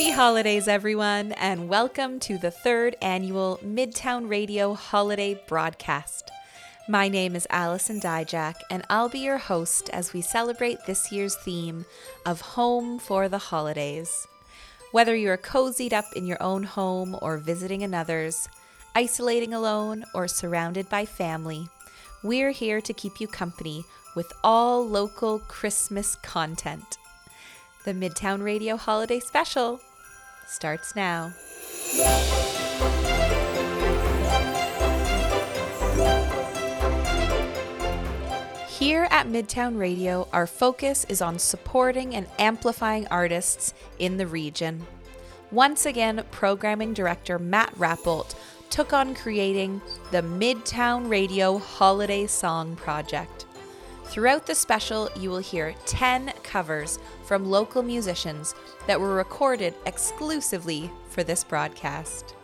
Happy holidays, everyone, and welcome to the third annual Midtown Radio Holiday Broadcast. My name is Allison Dyjach, and I'll be your host as we celebrate this year's theme of Home for the Holidays. Whether you're cozied up in your own home or visiting another's, isolating alone or surrounded by family, we're here to keep you company with all local Christmas content. The Midtown Radio Holiday Special starts now. Here at Midtown Radio, our focus is on supporting and amplifying artists in the region. Once again, programming director Matt Rappolt took on creating the Midtown Radio Holiday Song Project. Throughout the special, you will hear 10 covers from local musicians that were recorded exclusively for this broadcast.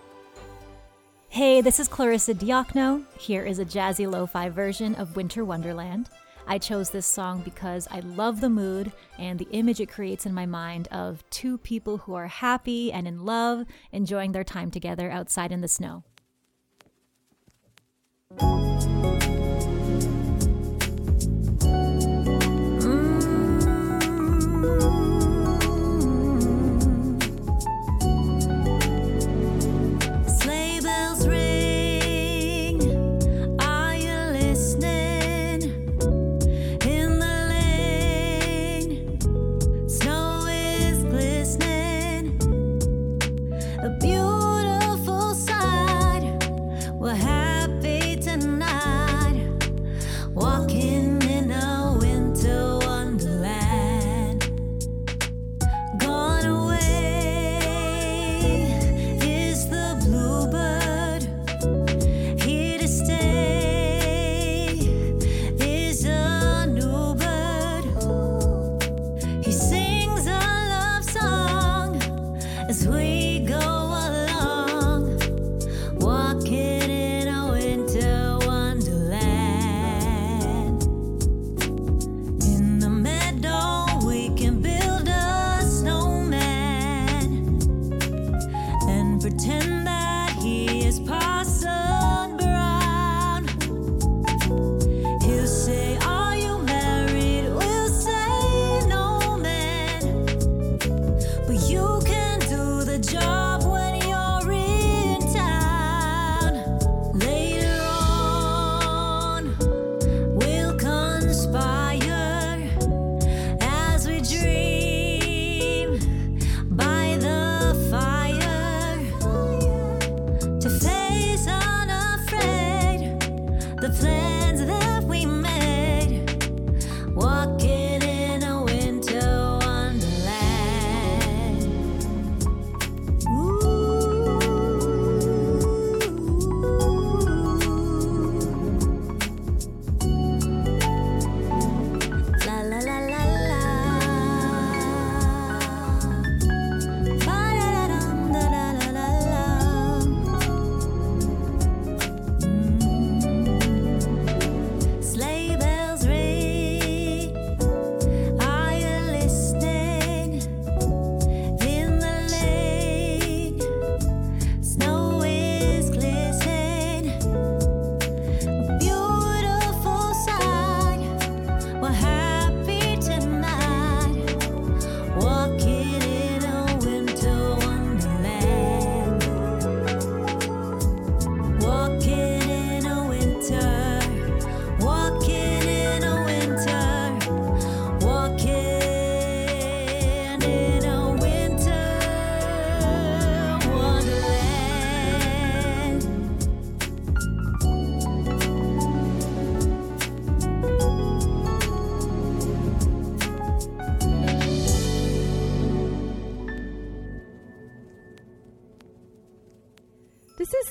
Hey, this is Clarissa Diokno. Here is a jazzy lo fi version of Winter Wonderland. I chose this song because I love the mood and the image it creates in my mind of two people who are happy and in love, enjoying their time together outside in the snow.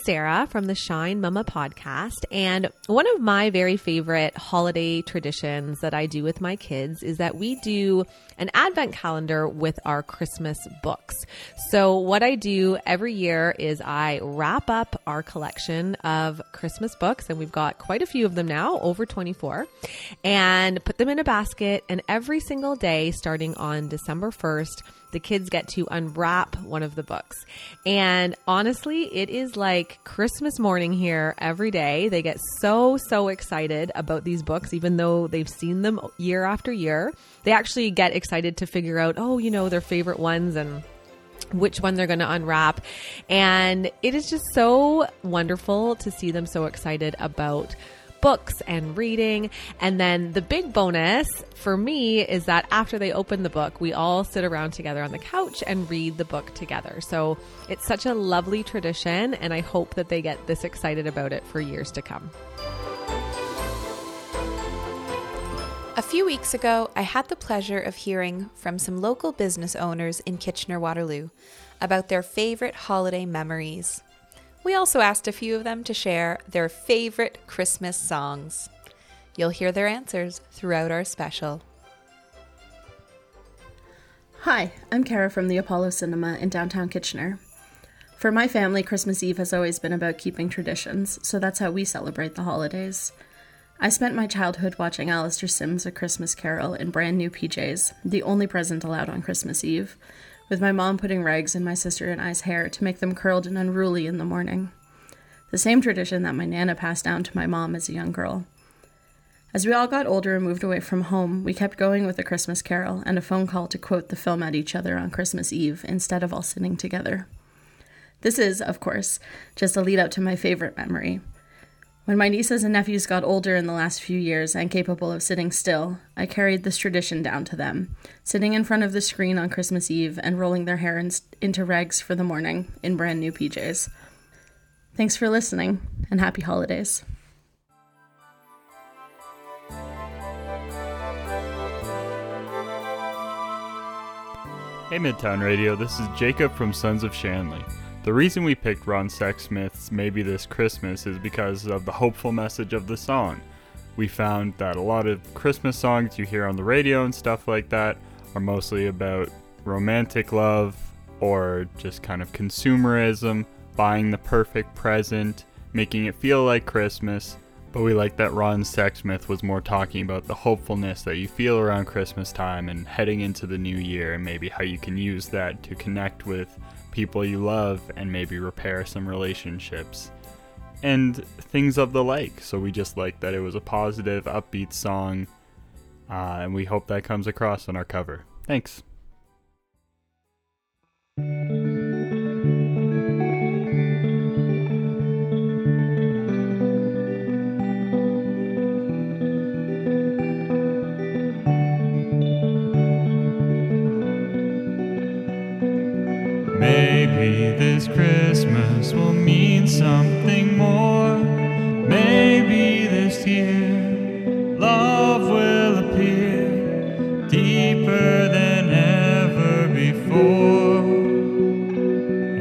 Sarah from the Shine Mama podcast. And one of my very favorite holiday traditions that I do with my kids is that we do an advent calendar with our Christmas books. So, what I do every year is I wrap up our collection of Christmas books, and we've got quite a few of them now, over 24, and put them in a basket. And every single day, starting on December 1st, the kids get to unwrap one of the books. And honestly, it is like Christmas morning here every day. They get so, so excited about these books, even though they've seen them year after year. They actually get excited to figure out, oh, you know, their favorite ones and which one they're going to unwrap. And it is just so wonderful to see them so excited about books and reading. And then the big bonus for me is that after they open the book, we all sit around together on the couch and read the book together. So it's such a lovely tradition, and I hope that they get this excited about it for years to come. A few weeks ago, I had the pleasure of hearing from some local business owners in Kitchener Waterloo about their favorite holiday memories. We also asked a few of them to share their favorite Christmas songs. You'll hear their answers throughout our special. Hi, I'm Cara from the Apollo Cinema in downtown Kitchener. For my family, Christmas Eve has always been about keeping traditions, so that's how we celebrate the holidays. I spent my childhood watching Alastair Sims' A Christmas Carol in brand new PJs, the only present allowed on Christmas Eve, with my mom putting rags in my sister and I's hair to make them curled and unruly in the morning. The same tradition that my Nana passed down to my mom as a young girl. As we all got older and moved away from home, we kept going with A Christmas Carol and a phone call to quote the film at each other on Christmas Eve instead of all sitting together. This is, of course, just a lead up to my favorite memory when my nieces and nephews got older in the last few years and capable of sitting still, I carried this tradition down to them, sitting in front of the screen on Christmas Eve and rolling their hair in, into rags for the morning in brand new PJs. Thanks for listening, and happy holidays. Hey Midtown Radio, this is Jacob from Sons of Shanley. The reason we picked Ron Sexsmith's Maybe This Christmas is because of the hopeful message of the song. We found that a lot of Christmas songs you hear on the radio and stuff like that are mostly about romantic love or just kind of consumerism, buying the perfect present, making it feel like Christmas. But we like that Ron Sexsmith was more talking about the hopefulness that you feel around Christmas time and heading into the new year, and maybe how you can use that to connect with people you love and maybe repair some relationships and things of the like. So we just like that it was a positive, upbeat song, uh, and we hope that comes across on our cover. Thanks. Maybe this Christmas will mean something more. Maybe this year love will appear deeper than ever before.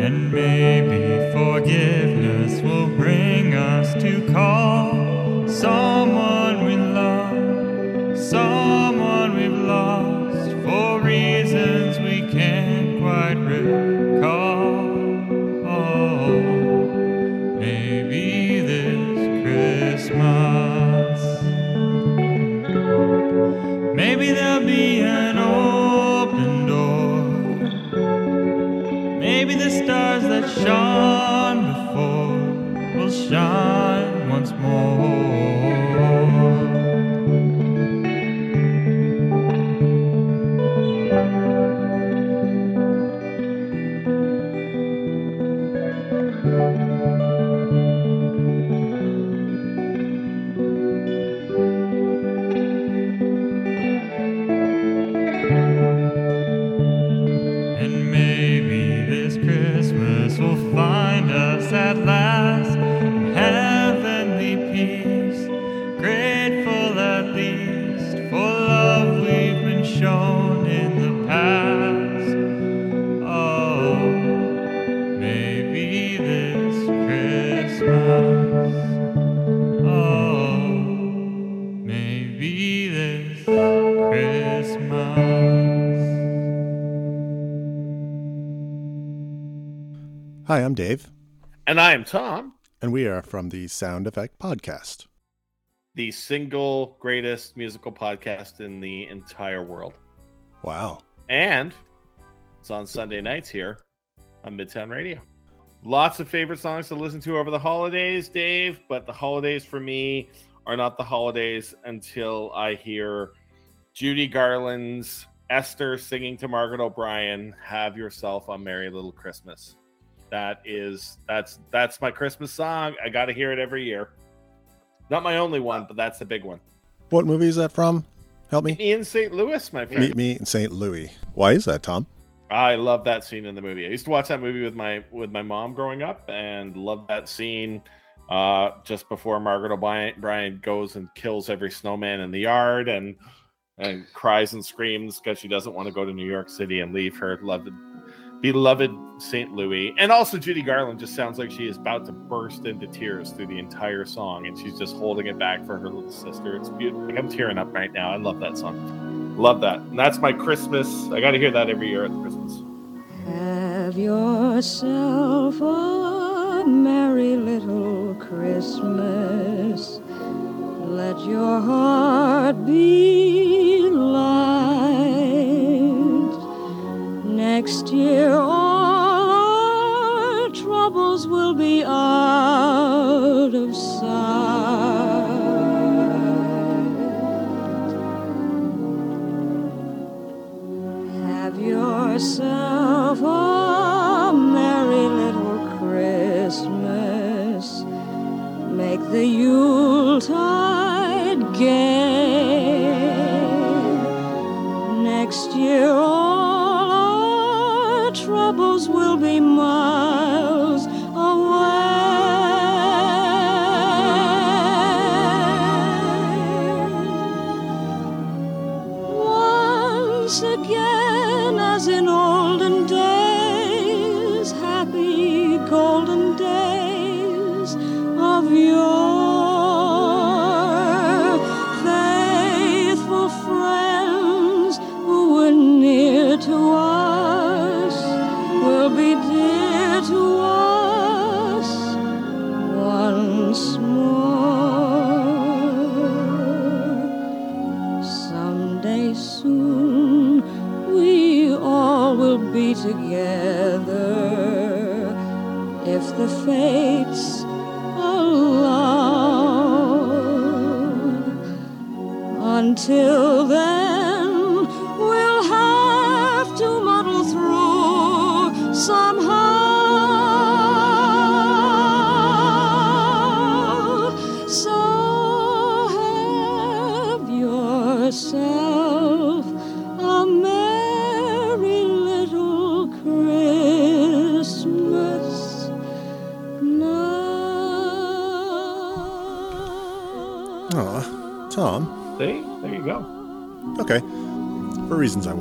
And maybe forgiveness will bring us to call someone we love, someone shone before will shine once more. I'm Dave, And I am Tom, and we are from the Sound Effect Podcast. the single greatest musical podcast in the entire world. Wow. And It's on Sunday nights here on Midtown Radio. Lots of favorite songs to listen to over the holidays, Dave, but the holidays for me are not the holidays until I hear Judy Garland's Esther singing to Margaret O'Brien, "Have yourself a merry little Christmas." That is that's that's my Christmas song. I got to hear it every year. Not my only one, but that's the big one. What movie is that from? Help me. me in St. Louis, my friend. Meet me in St. Louis. Why is that, Tom? I love that scene in the movie. I used to watch that movie with my with my mom growing up, and love that scene. Uh, just before Margaret O'Brien goes and kills every snowman in the yard, and and cries and screams because she doesn't want to go to New York City and leave her loved, beloved St. Louis. And also, Judy Garland just sounds like she is about to burst into tears through the entire song, and she's just holding it back for her little sister. It's beautiful. I'm tearing up right now. I love that song. Love that. And that's my Christmas. I got to hear that every year at Christmas. Have yourself a merry little Christmas. Let your heart be Next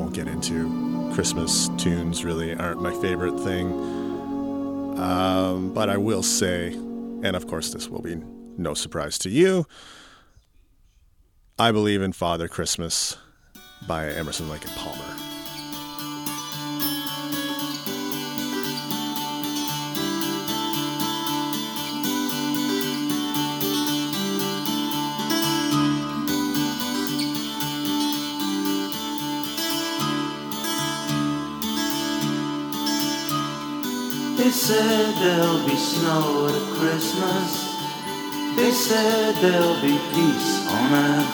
won't get into, Christmas tunes really aren't my favorite thing. Um, but I will say, and of course this will be no surprise to you, I believe in Father Christmas by Emerson Lake and Palmer. Said there'll be snow at Christmas. They said there'll be peace on earth.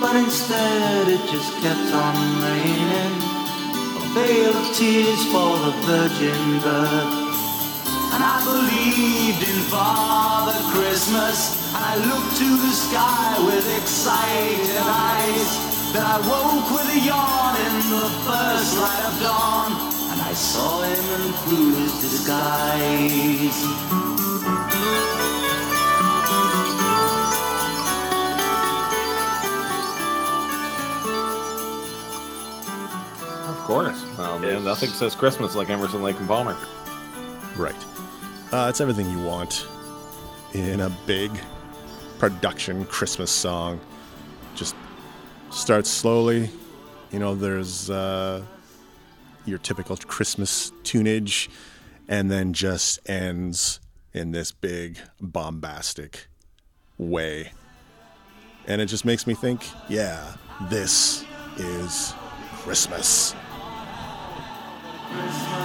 But instead it just kept on raining. A veil of tears for the virgin birth. And I believed in Father Christmas. And I looked to the sky with excited eyes. Then I woke with a yawn in the first light of dawn. And I saw him and through his disguise. Of course. Um, and nothing says Christmas like Emerson, Lake, and Palmer. Right. Uh, it's everything you want in a big production Christmas song. Just starts slowly. You know, there's uh, your typical Christmas tunage, and then just ends in this big bombastic way. And it just makes me think, yeah, this is Christmas. Christmas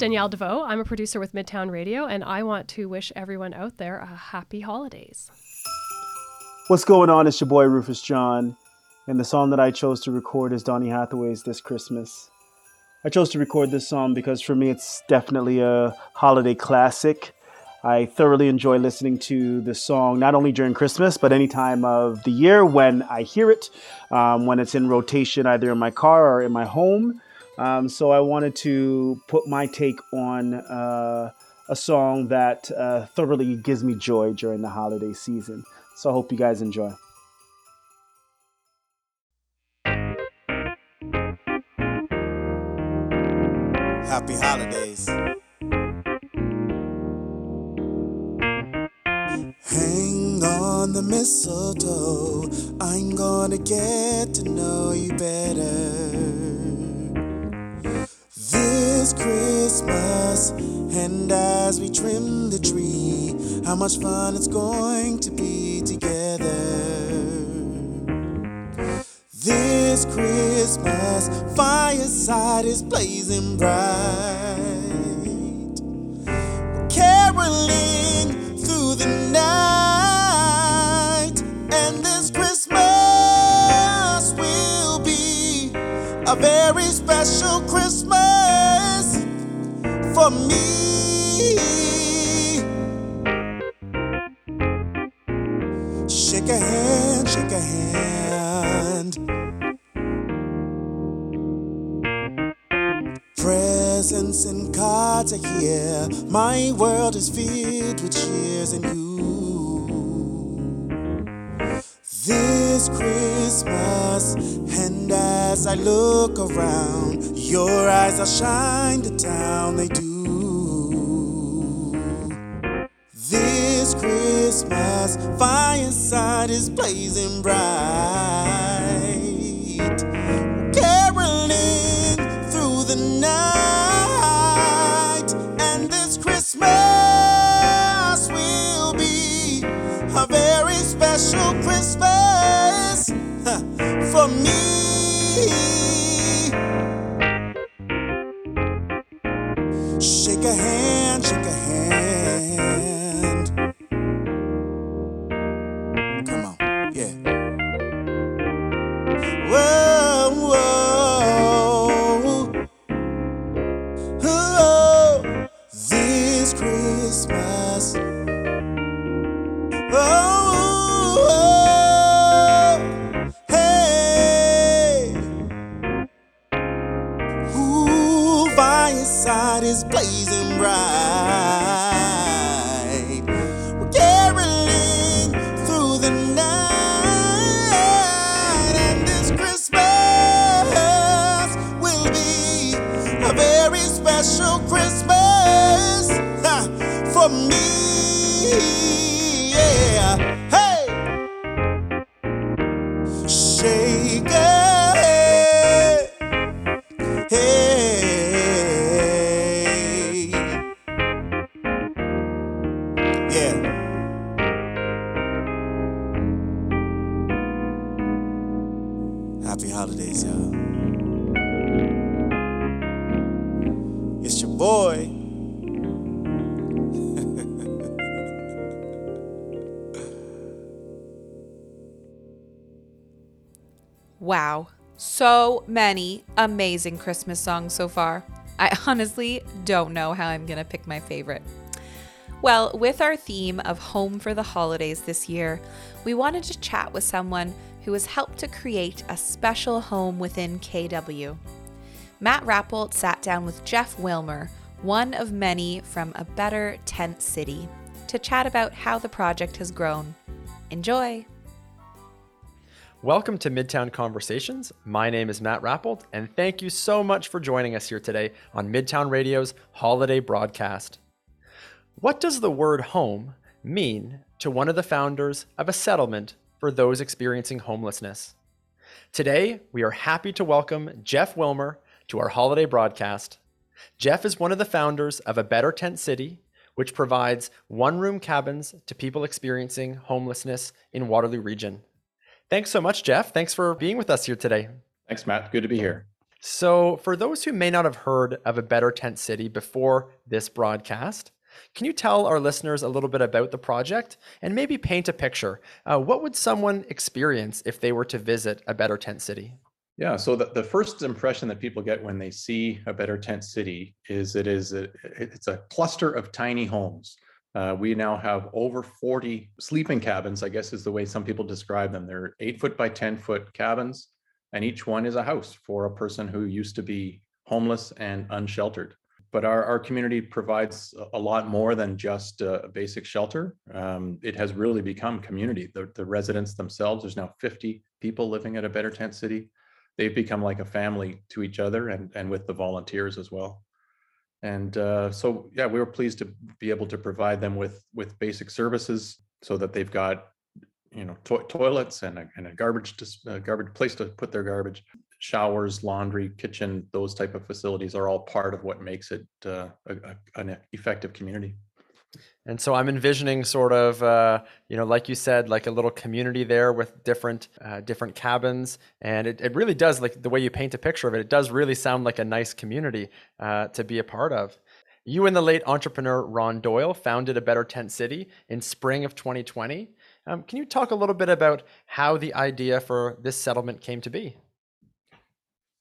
Danielle Deveau. I'm a producer with Midtown Radio, and I want to wish everyone out there a happy holidays. What's going on? It's your boy Rufus John, and the song that I chose to record is Donny Hathaway's This Christmas. I chose to record this song because for me it's definitely a holiday classic. I thoroughly enjoy listening to the song not only during Christmas, but any time of the year when I hear it, um, when it's in rotation either in my car or in my home. Um, so I wanted to put my take on uh, a song that uh, thoroughly gives me joy during the holiday season. So I hope you guys enjoy. Happy holidays. Hang on the mistletoe. I'm gonna get to know you better. Christmas, and as we trim the tree, how much fun it's going to be together. This Christmas, fireside is blazing bright. Caroling through the night, and this Christmas will be a very special Christmas for me. Shake a hand, shake a hand. Presents and cards are here. My world is filled with cheers and you. This Christmas, and as I look around, your eyes are shine the town they do. Christmas, fireside is blazing bright. Caroling through the night, and this Christmas will be a very special Christmas for me. Happy holidays, y'all. It's your boy. Wow. So many amazing Christmas songs so far. I honestly don't know how I'm going to pick my favorite. Well, with our theme of home for the holidays this year, we wanted to chat with someone who has helped to create a special home within KW. Matt Rappolt sat down with Jeff Willmer, one of many from A Better Tent City, to chat about how the project has grown. Enjoy! Welcome to Midtown Conversations. My name is Matt Rappolt, and thank you so much for joining us here today on Midtown Radio's holiday broadcast. What does the word home mean to one of the founders of a settlement for those experiencing homelessness? Today, we are happy to welcome Jeff Willmer to our holiday broadcast. Jeff is one of the founders of A Better Tent City, which provides one room cabins to people experiencing homelessness in Waterloo Region. Thanks so much, Jeff. Thanks for being with us here today. Thanks, Matt. Good to be here. So, for those who may not have heard of a Better Tent City before this broadcast, can you tell our listeners a little bit about the project and maybe paint a picture? Uh, what would someone experience if they were to visit a Better Tent City? Yeah, so the, the first impression that people get when they see a Better Tent City is it is a, it's a cluster of tiny homes. Uh, we now have over 40 sleeping cabins, I guess is the way some people describe them. They're eight foot by 10 foot cabins, and each one is a house for a person who used to be homeless and unsheltered. But our, our community provides a lot more than just a basic shelter. Um, it has really become community. The, the residents themselves, there's now 50 people living at a Better Tent City. They've become like a family to each other and, and with the volunteers as well and uh, so yeah we were pleased to be able to provide them with with basic services so that they've got you know to- toilets and a, and a garbage dis- a garbage place to put their garbage showers laundry kitchen those type of facilities are all part of what makes it uh, a, a, an effective community and so I'm envisioning sort of, uh, you know, like you said, like a little community there with different uh, different cabins, and it, it really does like the way you paint a picture of it. It does really sound like a nice community uh, to be a part of. You and the late entrepreneur Ron Doyle founded a Better Tent City in spring of 2020. Um, can you talk a little bit about how the idea for this settlement came to be?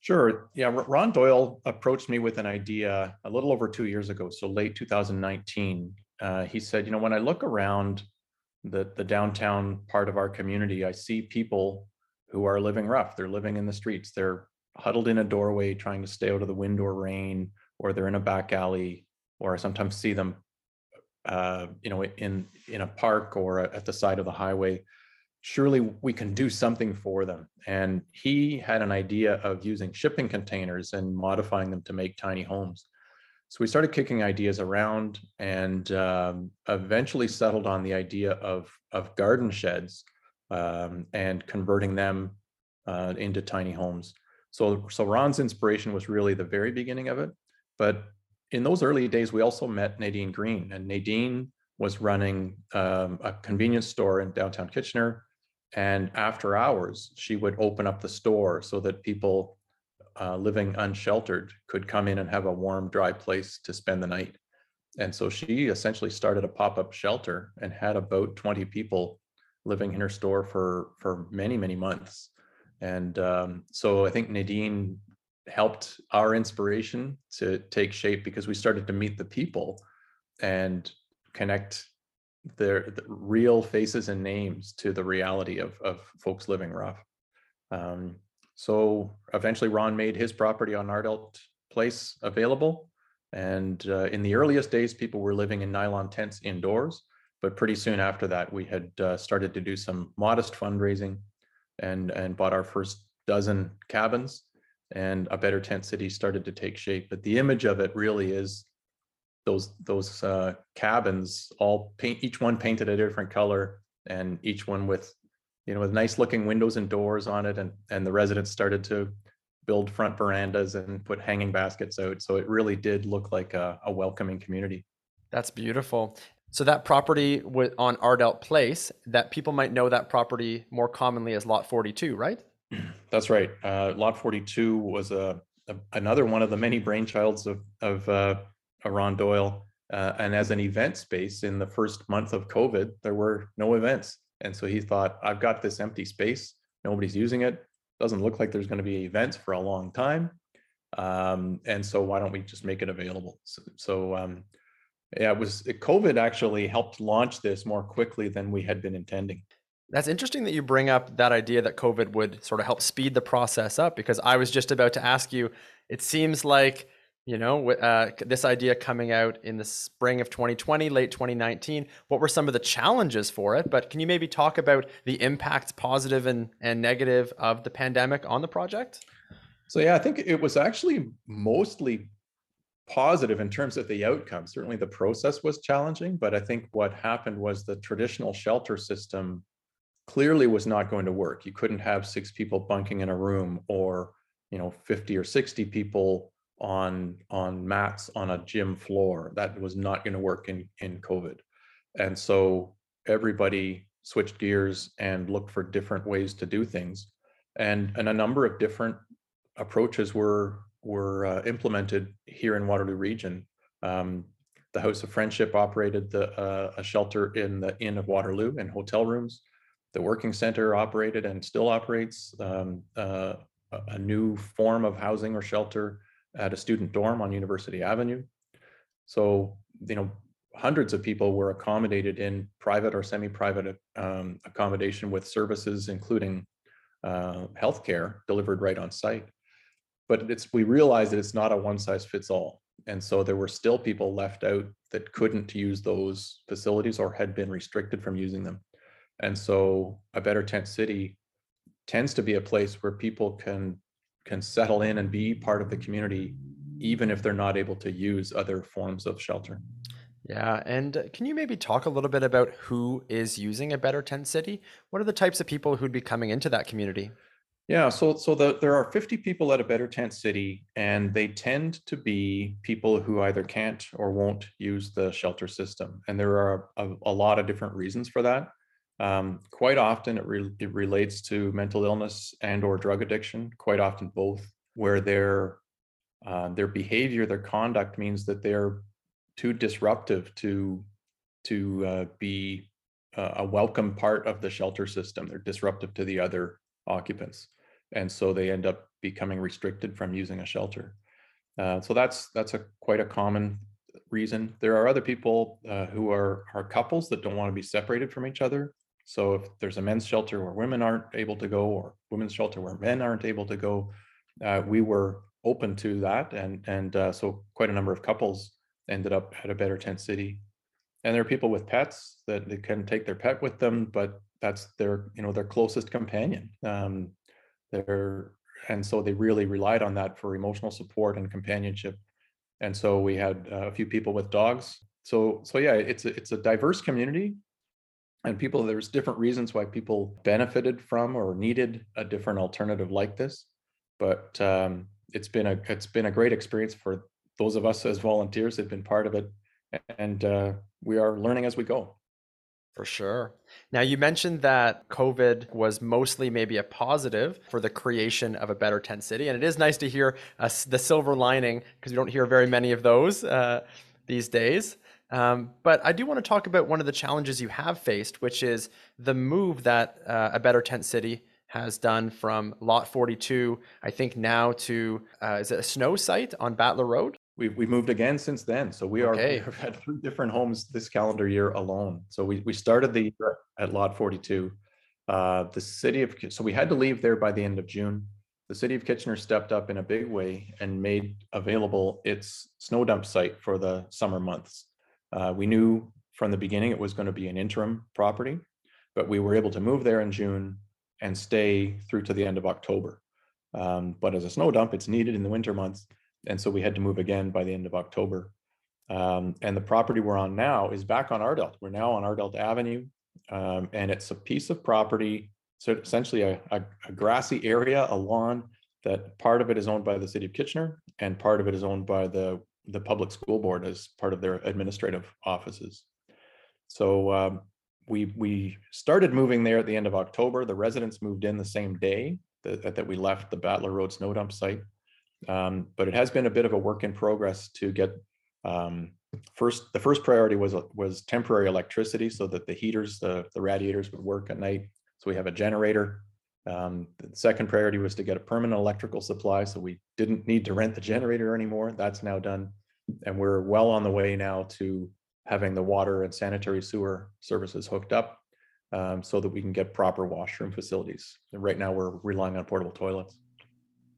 Sure. Yeah, Ron Doyle approached me with an idea a little over two years ago, so late 2019 uh, he said, you know, when I look around the the downtown part of our community, I see people who are living rough. They're living in the streets. They're huddled in a doorway trying to stay out of the wind or rain, or they're in a back alley, or I sometimes see them, uh, you know, in in a park or at the side of the highway. Surely we can do something for them. And he had an idea of using shipping containers and modifying them to make tiny homes. So we started kicking ideas around and um, eventually settled on the idea of, of garden sheds um, and converting them uh, into tiny homes. So, so Ron's inspiration was really the very beginning of it. But in those early days, we also met Nadine Green, and Nadine was running um, a convenience store in downtown Kitchener. And after hours, she would open up the store so that people uh, living unsheltered could come in and have a warm, dry place to spend the night. And so she essentially started a pop-up shelter and had about 20 people living in her store for for many, many months. And um, so I think Nadine helped our inspiration to take shape because we started to meet the people and connect their the real faces and names to the reality of of folks living rough. Um, so eventually, Ron made his property on Ardelt Place available. And uh, in the earliest days, people were living in nylon tents indoors. But pretty soon after that, we had uh, started to do some modest fundraising and, and bought our first dozen cabins. And a better tent city started to take shape. But the image of it really is those those uh, cabins all paint each one painted a different color and each one with you know, with nice looking windows and doors on it. And, and the residents started to build front verandas and put hanging baskets out. So it really did look like a, a welcoming community. That's beautiful. So that property on Ardelt Place, that people might know that property more commonly as Lot 42, right? That's right. Uh, Lot 42 was a, a, another one of the many brainchilds of of uh, Ron Doyle. Uh, and as an event space in the first month of COVID, there were no events. And so he thought, I've got this empty space. Nobody's using it. Doesn't look like there's going to be events for a long time. Um, and so why don't we just make it available? So, so um, yeah, it was COVID actually helped launch this more quickly than we had been intending. That's interesting that you bring up that idea that COVID would sort of help speed the process up because I was just about to ask you. It seems like you know uh, this idea coming out in the spring of 2020 late 2019 what were some of the challenges for it? But can you maybe talk about the impacts positive and, and negative of the pandemic on the project? So yeah i think it was actually mostly positive in terms of the outcome. Certainly the process was challenging but i think what happened was the traditional shelter system clearly was not going to work. You couldn't have six people bunking in a room or you know 50 or 60 people on on mats on a gym floor. That was not going to work in in COVID, and so everybody switched gears and looked for different ways to do things, and and a number of different approaches were were uh, implemented here in Waterloo Region. Um, the House of Friendship operated the uh, a shelter in the Inn of Waterloo and hotel rooms. The Working Center operated and still operates um, uh, a new form of housing or shelter at a student dorm on University Avenue. So, you know, hundreds of people were accommodated in private or semi-private um, accommodation with services, including uh, healthcare delivered right on site. But it's we realized that it's not a one size fits all, and so there were still people left out that couldn't use those facilities or had been restricted from using them. And so, a better tent city tends to be a place where people can can settle in and be part of the community even if they're not able to use other forms of shelter. Yeah, and uh, can you maybe talk a little bit about who is using a Better Tent City? What are the types of people who'd be coming into that community? Yeah, so so the, there are 50 people at a Better Tent City, and they tend to be people who either can't or won't use the shelter system, and there are a, a lot of different reasons for that. Um, quite often it, re- it relates to mental illness and or drug addiction, quite often both, where their uh, their behavior, their conduct means that they're too disruptive to to uh, be uh, a welcome part of the shelter system. They're disruptive to the other occupants, and so they end up becoming restricted from using a shelter. Uh, so that's that's a quite a common reason. There are other people uh, who are are couples that don't want to be separated from each other, so if there's a men's shelter where women aren't able to go, or women's shelter where men aren't able to go, uh, we were open to that, and and uh, so quite a number of couples ended up at a better tent city. And there are people with pets that they can take their pet with them, but that's their you know their closest companion. Um, and so they really relied on that for emotional support and companionship. And so we had uh, a few people with dogs. So so yeah, it's a, it's a diverse community and people there's different reasons why people benefited from or needed a different alternative like this but um, it's been a it's been a great experience for those of us as volunteers that have been part of it and uh, we are learning as we go for sure. Now, you mentioned that COVID was mostly maybe a positive for the creation of a better tent city. And it is nice to hear uh, the silver lining because we don't hear very many of those uh, these days. Um, but I do want to talk about one of the challenges you have faced, which is the move that uh, a Better Tent City has done from Lot 42, I think now to, uh, is it a snow site on Battler Road? We've, we moved again since then. So we okay. are, we've had three different homes this calendar year alone. So we, we started the year at Lot 42. Uh, the city of, so we had to leave there by the end of June. The city of Kitchener stepped up in a big way and made available its snow dump site for the summer months. Uh, we knew from the beginning it was going to be an interim property, but we were able to move there in June and stay through to the end of October. Um, but as a snow dump, it's needed in the winter months. And so we had to move again by the end of October. Um, and the property we're on now is back on Ardelt. We're now on Ardelt Avenue, um, and it's a piece of property, so essentially a, a, a, grassy area, a lawn that part of it is owned by the city of Kitchener and part of it is owned by the the public school board as part of their administrative offices. So um, we we started moving there at the end of October. The residents moved in the same day that, that we left the Battler Road snow dump site. Um, but it has been a bit of a work in progress to get um, first. The first priority was was temporary electricity so that the heaters, the the radiators would work at night. So we have a generator. Um, the second priority was to get a permanent electrical supply, so we didn't need to rent the generator anymore. That's now done and we're well on the way now to having the water and sanitary sewer services hooked up. um, so that we can get proper washroom facilities. And right now, we're relying on portable toilets.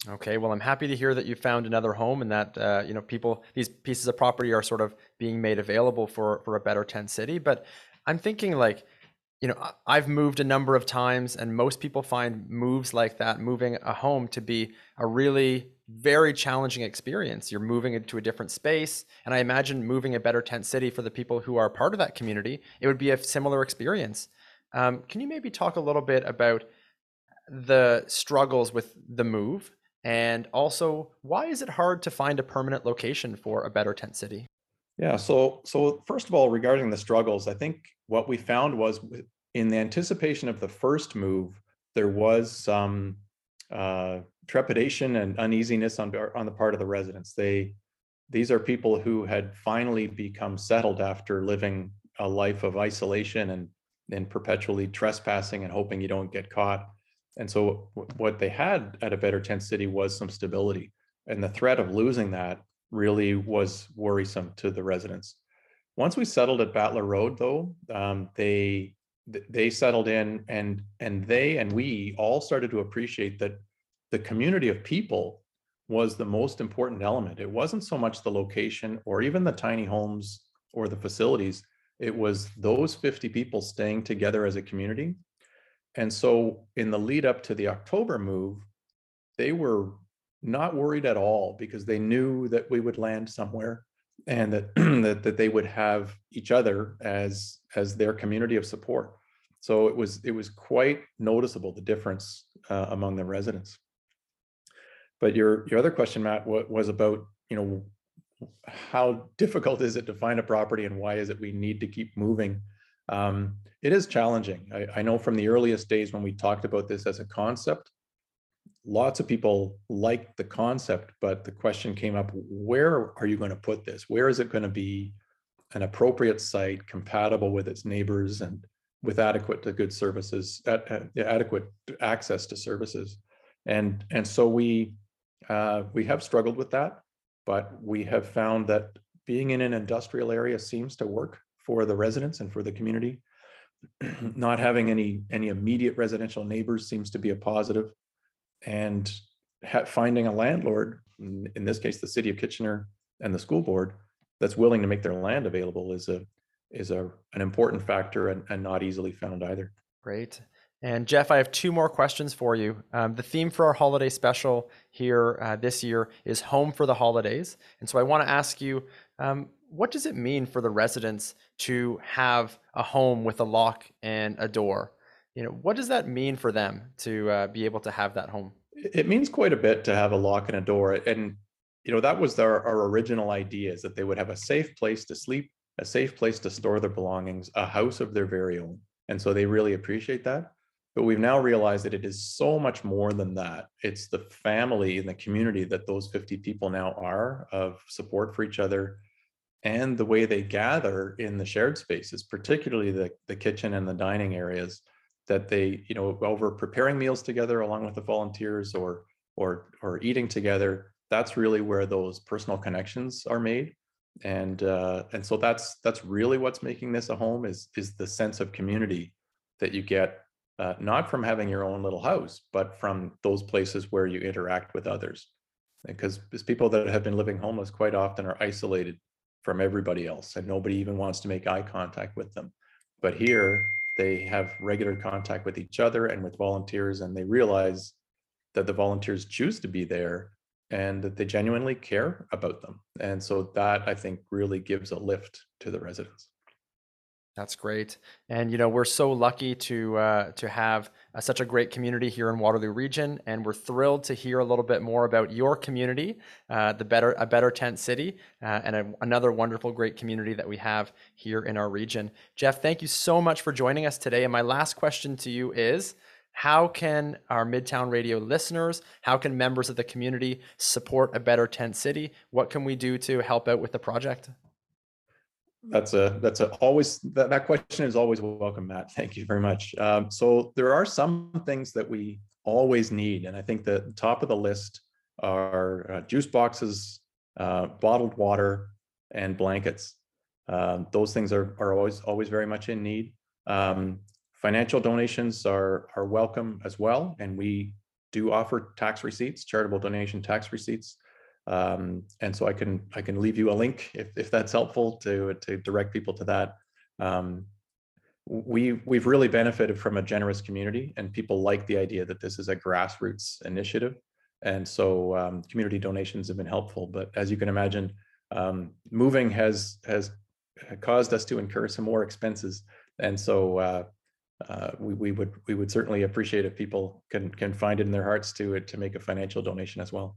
Okay, well, I'm happy to hear that you found another home and that uh, you know people these pieces of property are sort of being made available for for a better tent city. But I'm thinking like, you know, I've moved a number of times, and most people find moves like that, moving a home, to be a really very challenging experience. You're moving into a different space, and I imagine moving a better tent city for the people who are part of that community, it would be a similar experience. Um, can you maybe talk a little bit about the struggles with the move? And also, why is it hard to find a permanent location for a better tent city? Yeah. So, so first of all, regarding the struggles, I think what we found was in the anticipation of the first move, there was some uh, trepidation and uneasiness on on the part of the residents. They these are people who had finally become settled after living a life of isolation and and perpetually trespassing and hoping you don't get caught. And so what they had at a better tent city was some stability. And the threat of losing that really was worrisome to the residents. Once we settled at Battler Road, though, um, they they settled in, and and they and we all started to appreciate that the community of people was the most important element. It wasn't so much the location or even the tiny homes or the facilities. It was those 50 people staying together as a community. And so in the lead up to the October move, they were not worried at all because they knew that we would land somewhere and that that, that they would have each other as as their community of support so it was it was quite noticeable the difference uh, among the residents but your your other question matt wa- was about you know how difficult is it to find a property and why is it we need to keep moving um, it is challenging I, I know from the earliest days when we talked about this as a concept lots of people like the concept, but the question came up, where are you going to put this? Where is it going to be an appropriate site compatible with its neighbors and with adequate to good services, at- yeah, adequate access to services? And, and so we, uh, we have struggled with that, but we have found that being in an industrial area seems to work for the residents and for the community. Not having any, any immediate residential neighbors seems to be a positive and ha- finding a landlord, in, in this case, the city of Kitchener and the school board, that's willing to make their land available is a is a an important factor and, and not easily found either. Great. And Jeff, I have two more questions for you. Um, the theme for our holiday special here uh, this year is Home for the Holidays. And so I want to ask you, um, what does it mean for the residents to have a home with a lock and a door? You know, what does that mean for them to uh, be able to have that home? It means quite a bit to have a lock and a door, and you know that was our original idea is that they would have a safe place to sleep, a safe place to store their belongings, a house of their very own, and so they really appreciate that. But we've now realized that it is so much more than that. It's the family and the community that those 50 people now are of support for each other and the way they gather in the shared spaces, particularly the, the kitchen and the dining areas, that they, you know, over preparing meals together along with the volunteers or or or eating together, that's really where those personal connections are made. And uh, and so that's that's really what's making this a home is is the sense of community that you get uh, not from having your own little house, but from those places where you interact with others. Because people that have been living homeless quite often are isolated from everybody else, and nobody even wants to make eye contact with them. But here, they have regular contact with each other and with volunteers, and they realize that the volunteers choose to be there and that they genuinely care about them. And so that I think really gives a lift to the residents. That's great, and you know we're so lucky to uh, to have uh, such a great community here in Waterloo Region, and we're thrilled to hear a little bit more about your community, uh, the better a better tent city, uh, and a, another wonderful great community that we have here in our region. Jeff, thank you so much for joining us today. And my last question to you is. How can our Midtown Radio listeners, how can members of the community support a better tent city? What can we do to help out with the project? That's a that's a always that, that question is always welcome, Matt. Thank you very much. Um, so there are some things that we always need, and I think the top of the list are uh, juice boxes, uh, bottled water, and blankets. Um, those things are are always always very much in need. Um, financial donations are are welcome as well, and we do offer tax receipts, charitable donation tax receipts. Um, and so I can I can leave you a link if, if that's helpful to to direct people to that. Um, we we've really benefited from a generous community, and people like the idea that this is a grassroots initiative, and so um, community donations have been helpful. But as you can imagine, um, moving has has caused us to incur some more expenses, and so uh, uh, we, we would we would certainly appreciate if people can can find it in their hearts to to make a financial donation as well.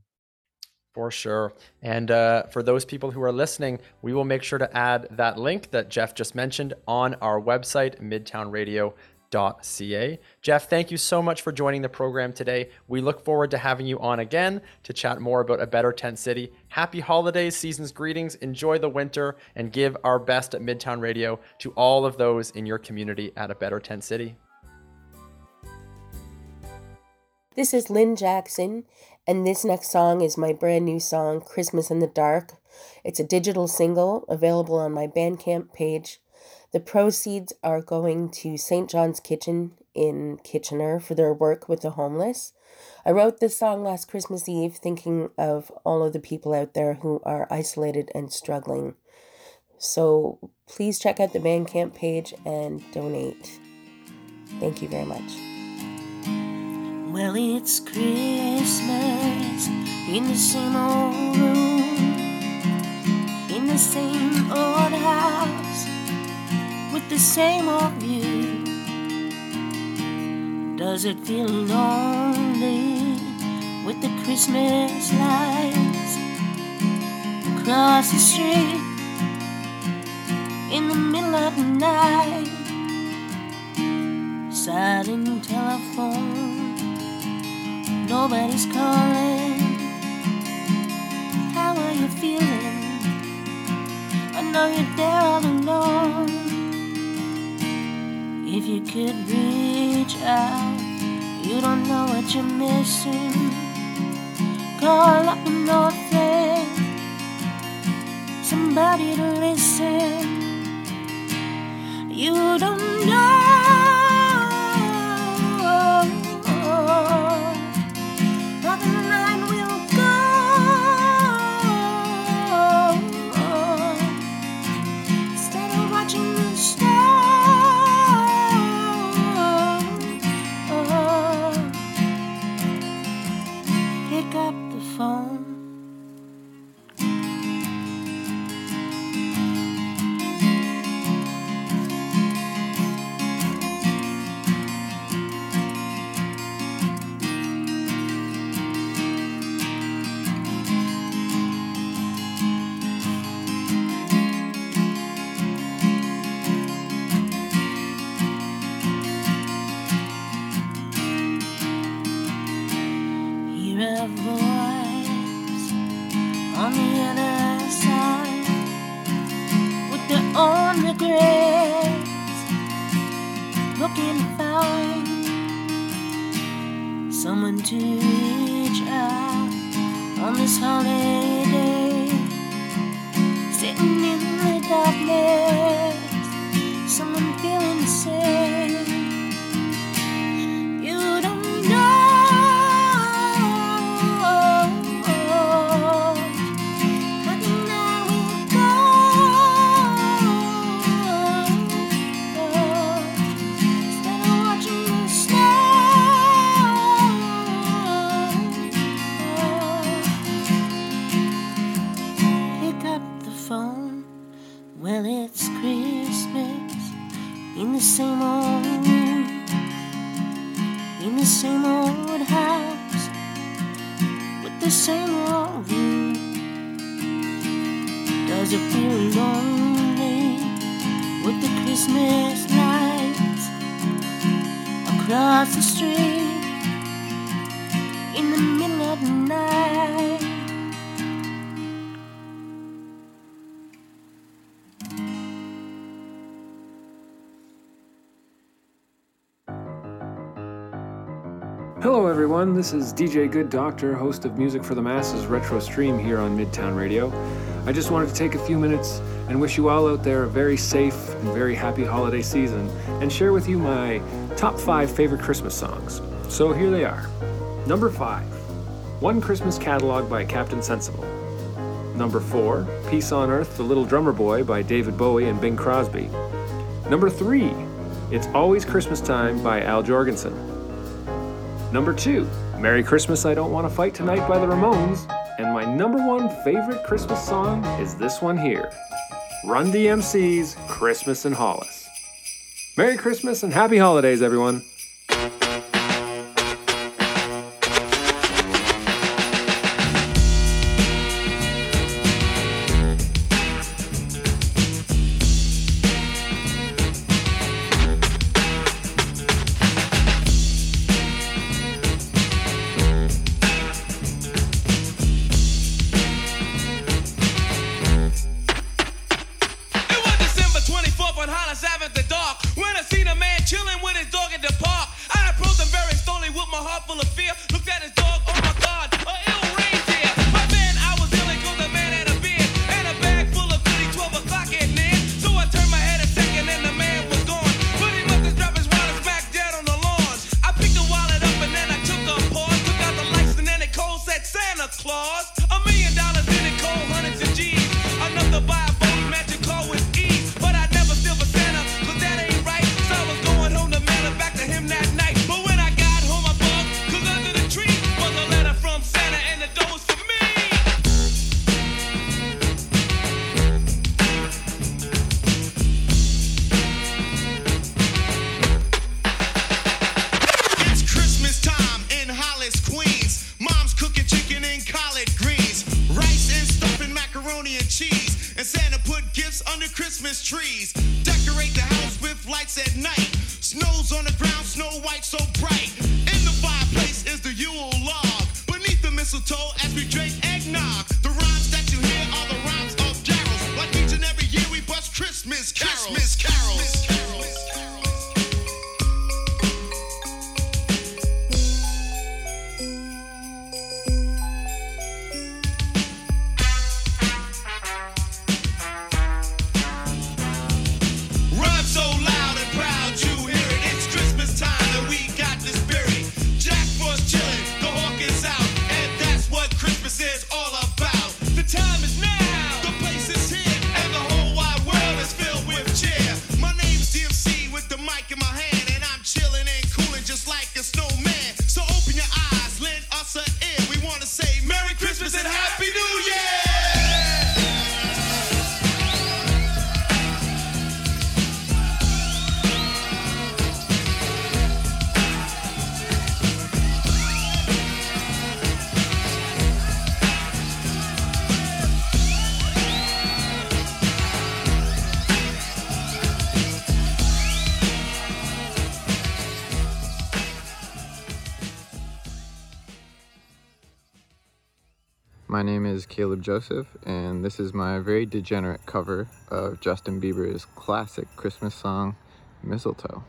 For sure. And uh, for those people who are listening, we will make sure to add that link that Jeff just mentioned on our website, midtownradio.ca. Jeff, thank you so much for joining the program today. We look forward to having you on again to chat more about a better tent city. Happy holidays, season's greetings, enjoy the winter, and give our best at Midtown Radio to all of those in your community at a better tent city. This is Lynn Jackson, and this next song is my brand new song, Christmas in the Dark. It's a digital single available on my Bandcamp page. The proceeds are going to St. John's Kitchen in Kitchener for their work with the homeless. I wrote this song last Christmas Eve thinking of all of the people out there who are isolated and struggling. So please check out the Bandcamp page and donate. Thank you very much. Well, it's Christmas in the same old room, in the same old house, with the same old view. Does it feel lonely with the Christmas lights across the street in the middle of the night? Silent telephone nobody's calling. How are you feeling? I know you're there all alone. If you could reach out, you don't know what you're missing. Call up an old friend, somebody to listen. You don't know. The same old house with the same old view. Does it feel lonely with the Christmas lights across the street in the middle of the night? everyone. This is DJ Good Doctor, host of Music for the Masses Retro Stream here on Midtown Radio. I just wanted to take a few minutes and wish you all out there a very safe and very happy holiday season and share with you my top five favorite Christmas songs. So here they are. Number five, One Christmas Catalog by Captain Sensible. Number four, Peace on Earth, The Little Drummer Boy by David Bowie and Bing Crosby. Number three, It's Always Christmas Time by Al Jourgensen. Number two, Merry Christmas, I Don't Want to Fight Tonight by the Ramones. And my number one favorite Christmas song is this one here Run DMC's Christmas in Hollis. Merry Christmas and Happy Holidays, everyone. as we drink eggnog. The rhymes that you hear are the rhymes of carols. Like each and every year we bust Christmas carols. Christmas carols. Joseph, and this is my very degenerate cover of Justin Bieber's classic Christmas song, Mistletoe.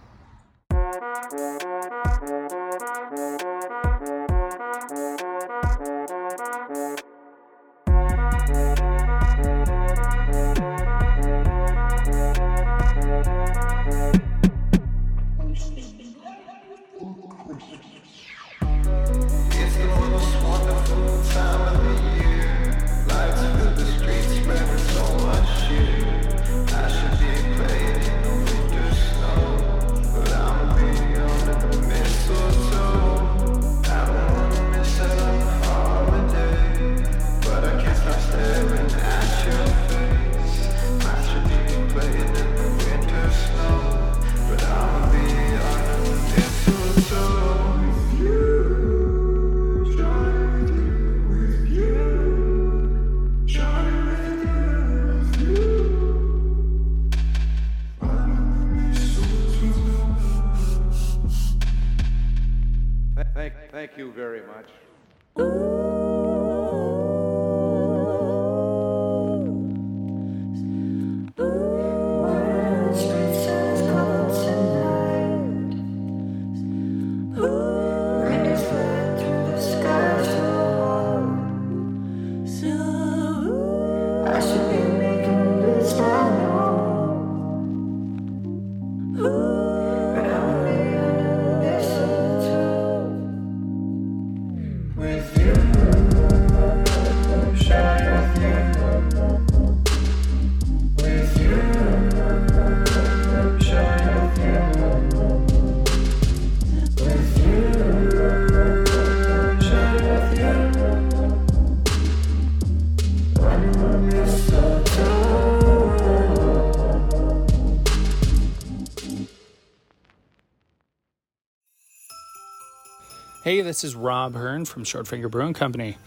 Hey, this is Rob Hearn from ShortFinger Brewing Company.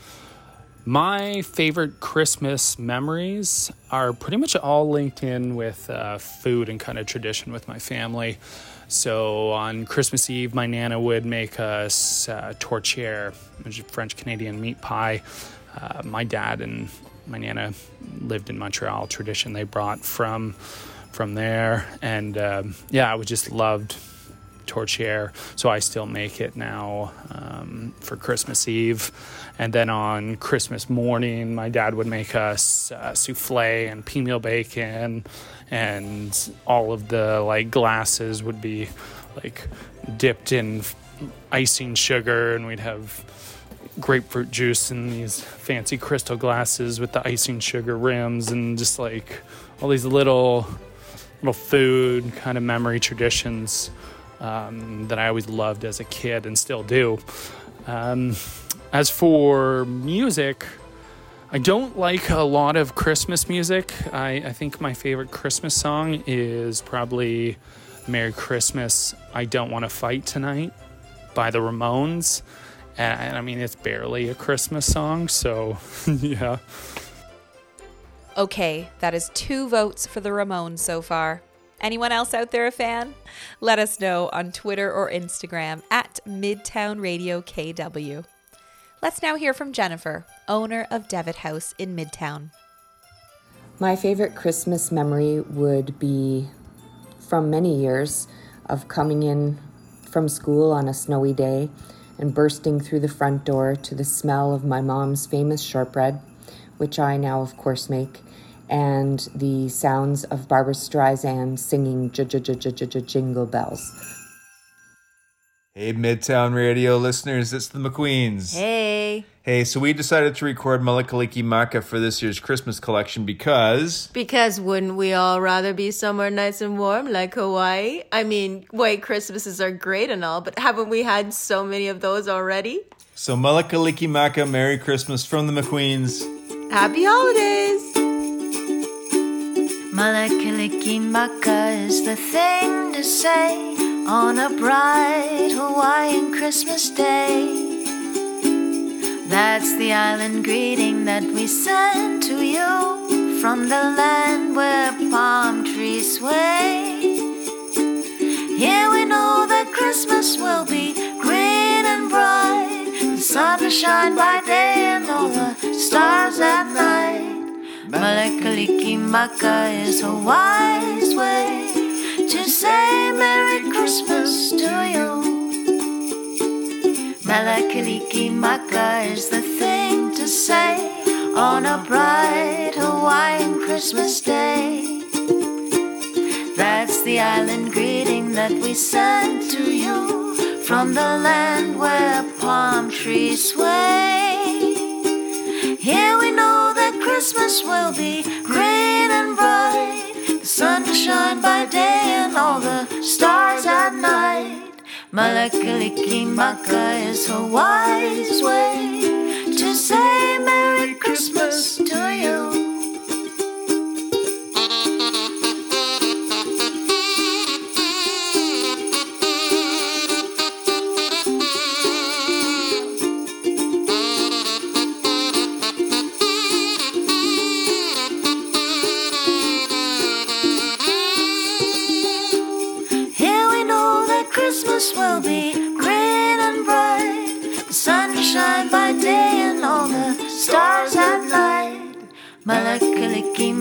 My favorite Christmas memories are pretty much all linked in with uh, food and kind of tradition with my family. So on Christmas Eve, my nana would make us uh, tourtière, which is French Canadian meat pie. Uh, my dad and my nana lived in Montreal. Tradition they brought from from there, and um, yeah, I was just loved tourtière. So I still make it now um, for Christmas Eve. And then on Christmas morning, my dad would make us uh, souffle and pea meal bacon, and all of the like glasses would be like dipped in icing sugar, and we'd have grapefruit juice in these fancy crystal glasses with the icing sugar rims, and just like all these little little food kind of memory traditions um, that I always loved as a kid and still do. Um, as for music, I don't like a lot of Christmas music. I, I think my favorite Christmas song is probably Merry Christmas, I Don't Want to Fight Tonight by the Ramones. And, and I mean, it's barely a Christmas song, so yeah. Okay, that is two votes for the Ramones so far. Anyone else out there a fan? Let us know on Twitter or Instagram at Midtown Radio KW. Let's now hear from Jennifer, owner of Devitt House in Midtown. My favorite Christmas memory would be from many years of coming in from school on a snowy day and bursting through the front door to the smell of my mom's famous shortbread, which I now, of course, make, and the sounds of Barbra Streisand singing jingle bells. Hey, Midtown Radio listeners, it's the MacQueens. Hey. Hey, so we decided to record Mele Kalikimaka for this year's Christmas collection because. Because wouldn't we all rather be somewhere nice and warm like Hawaii? I mean, white Christmases are great and all, but haven't we had so many of those already? So, Mele Kalikimaka, Merry Christmas from the MacQueens. Happy holidays! Mele Kalikimaka is the thing to say on a bright Hawaiian Christmas day. That's the island greeting that we send to you from the land where palm trees sway. Here we know that Christmas will be green and bright, the sun will shine by day and all the stars at night. Mele Kalikimaka is a wise way to say Merry Christmas to you. Mele Kalikimaka is the thing to say on a bright Hawaiian Christmas day. That's the island greeting that we send to you from the land where palm trees sway. Here we know Christmas will be green and bright, the sun will shine by day and all the stars at night. Mele Kalikimaka is a wise way to say Merry Christmas to you.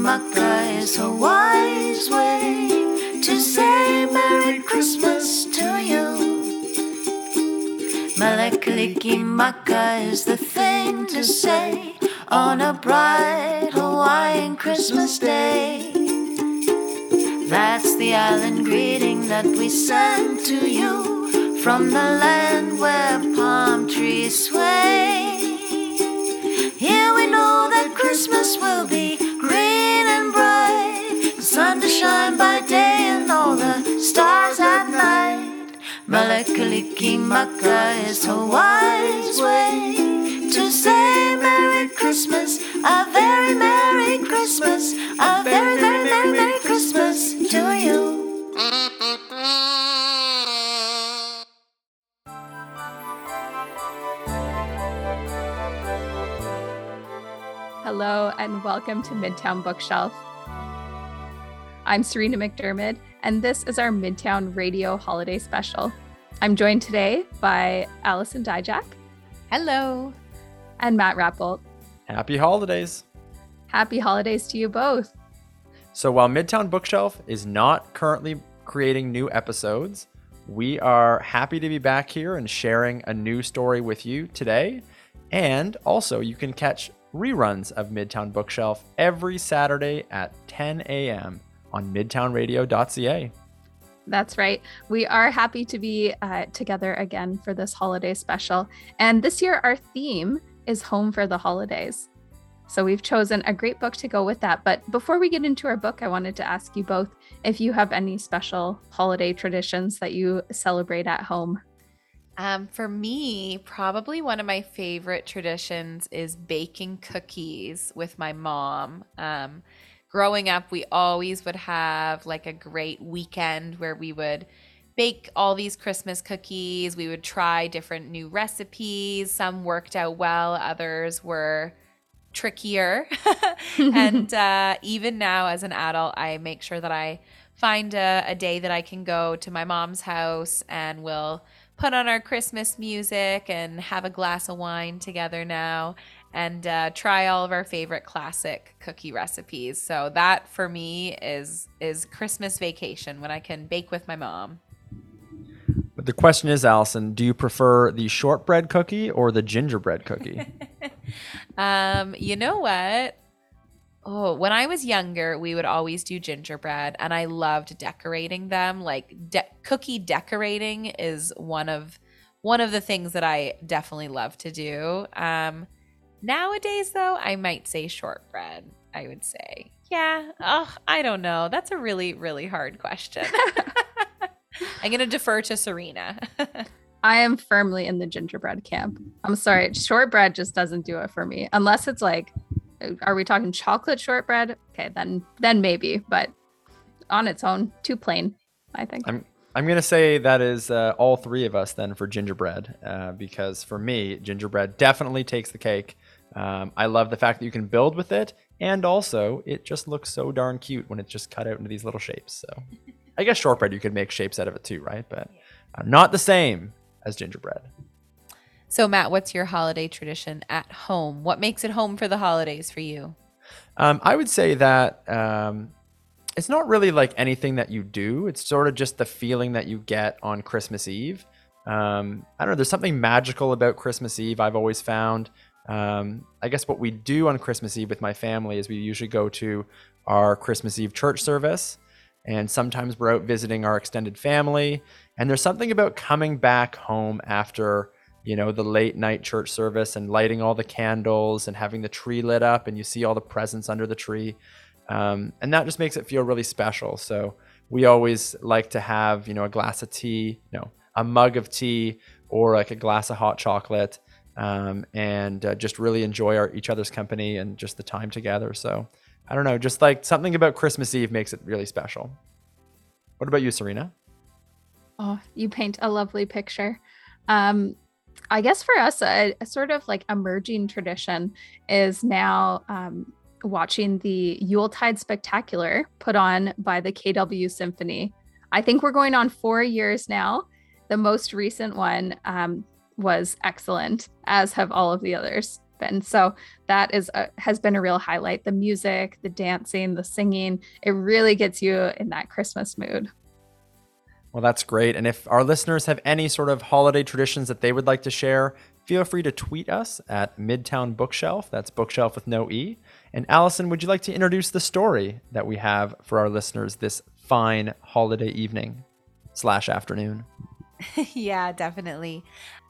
Mele Kalikimaka is a wise way to say Merry Christmas to you. Mele Kalikimaka is the thing to say on a bright Hawaiian Christmas day. That's the island greeting that we send to you from the land where palm trees sway. Here we know that Christmas will be sunshine by day and all the stars at night. Mele Kalikimaka is her wise way to say Merry Christmas, a very Merry Christmas, a very, very, very Merry Christmas to you. Hello, and welcome to Midtown Bookshelf. I'm Serena McDermott, and this is our Midtown Radio Holiday Special. I'm joined today by Allison Dyjach. Hello. And Matt Rappolt. Happy holidays. Happy holidays to you both. So while Midtown Bookshelf is not currently creating new episodes, we are happy to be back here and sharing a new story with you today. And also, you can catch reruns of Midtown Bookshelf every Saturday at 10 a.m. on midtownradio.ca. That's right. We are happy to be uh, together again for this holiday special. And this year, our theme is Home for the Holidays. So we've chosen a great book to go with that. But before we get into our book, I wanted to ask you both if you have any special holiday traditions that you celebrate at home. Um, for me, probably one of my favorite traditions is baking cookies with my mom. Um, growing up, we always would have like a great weekend where we would bake all these Christmas cookies. We would try different new recipes. Some worked out well, others were trickier. and uh, even now, as an adult, I make sure that I find a, a day that I can go to my mom's house and we'll put on our Christmas music and have a glass of wine together now and uh, try all of our favorite classic cookie recipes. So that for me is is Christmas vacation when I can bake with my mom. But the question is, Allison, do you prefer the shortbread cookie or the gingerbread cookie? um, you know what? Oh, when I was younger, we would always do gingerbread, and I loved decorating them. Like de- cookie decorating is one of one of the things that I definitely love to do. Um, nowadays, though, I might say shortbread. I would say, yeah. Oh, I don't know. That's a really, really hard question. I'm gonna defer to Serena. I am firmly in the gingerbread camp. I'm sorry, shortbread just doesn't do it for me unless it's like are we talking chocolate shortbread? Okay, then then maybe, but on its own, too plain, I think. I'm I'm gonna say that is uh, all three of us then for gingerbread, uh, because for me, gingerbread definitely takes the cake. Um, I love the fact that you can build with it, and also it just looks so darn cute when it's just cut out into these little shapes. So, I guess shortbread you could make shapes out of it too, right? But uh, not the same as gingerbread. So, Matt, what's your holiday tradition at home? What makes it home for the holidays for you? Um, I would say that um, it's not really like anything that you do. It's sort of just the feeling that you get on Christmas Eve. Um, I don't know. There's something magical about Christmas Eve. I've always found. Um, I guess what we do on Christmas Eve with my family is we usually go to our Christmas Eve church service, and sometimes we're out visiting our extended family. And there's something about coming back home after you know, the late night church service and lighting all the candles and having the tree lit up and you see all the presents under the tree. Um, and that just makes it feel really special. So we always like to have, you know, a glass of tea, no, a mug of tea or like a glass of hot chocolate um, and uh, just really enjoy our, each other's company and just the time together. So I don't know, just like something about Christmas Eve makes it really special. What about you, Serena? Oh, you paint a lovely picture. Um, I guess for us, a, a, sort of like emerging tradition is now um, watching the Yuletide Spectacular put on by the KW Symphony. I think we're going on four years now. The most recent one um, was excellent, as have all of the others been. So that is a, has been a real highlight. The music, the dancing, the singing, it really gets you in that Christmas mood. Well, that's great. And if our listeners have any sort of holiday traditions that they would like to share, feel free to tweet us at Midtown Bookshelf. That's bookshelf with no E. And Allison, would you like to introduce the story that we have for our listeners this fine holiday evening slash afternoon? yeah, definitely.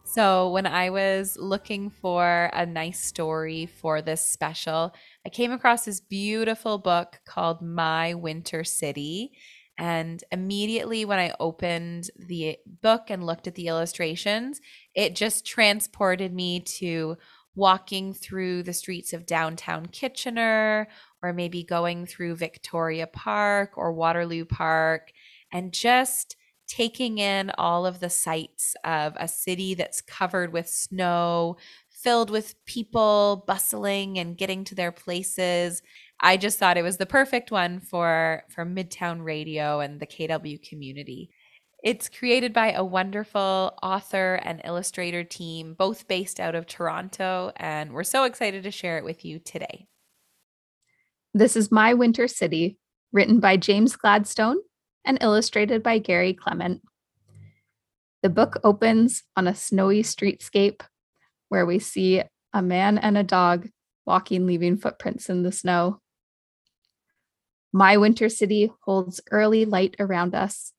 So, when I was looking for a nice story for this special, I came across this beautiful book called My Winter City. And immediately when I opened the book and looked at the illustrations, it just transported me to walking through the streets of downtown Kitchener or maybe going through Victoria Park or Waterloo Park and just taking in all of the sights of a city that's covered with snow, filled with people bustling and getting to their places. I just thought it was the perfect one for for Midtown Radio and the KW community. It's created by a wonderful author and illustrator team, both based out of Toronto, and we're so excited to share it with you today. This is My Winter City, written by James Gladstone and illustrated by Gary Clement. The book opens on a snowy streetscape where we see a man and a dog walking, leaving footprints in the snow. My Winter City holds early light around us,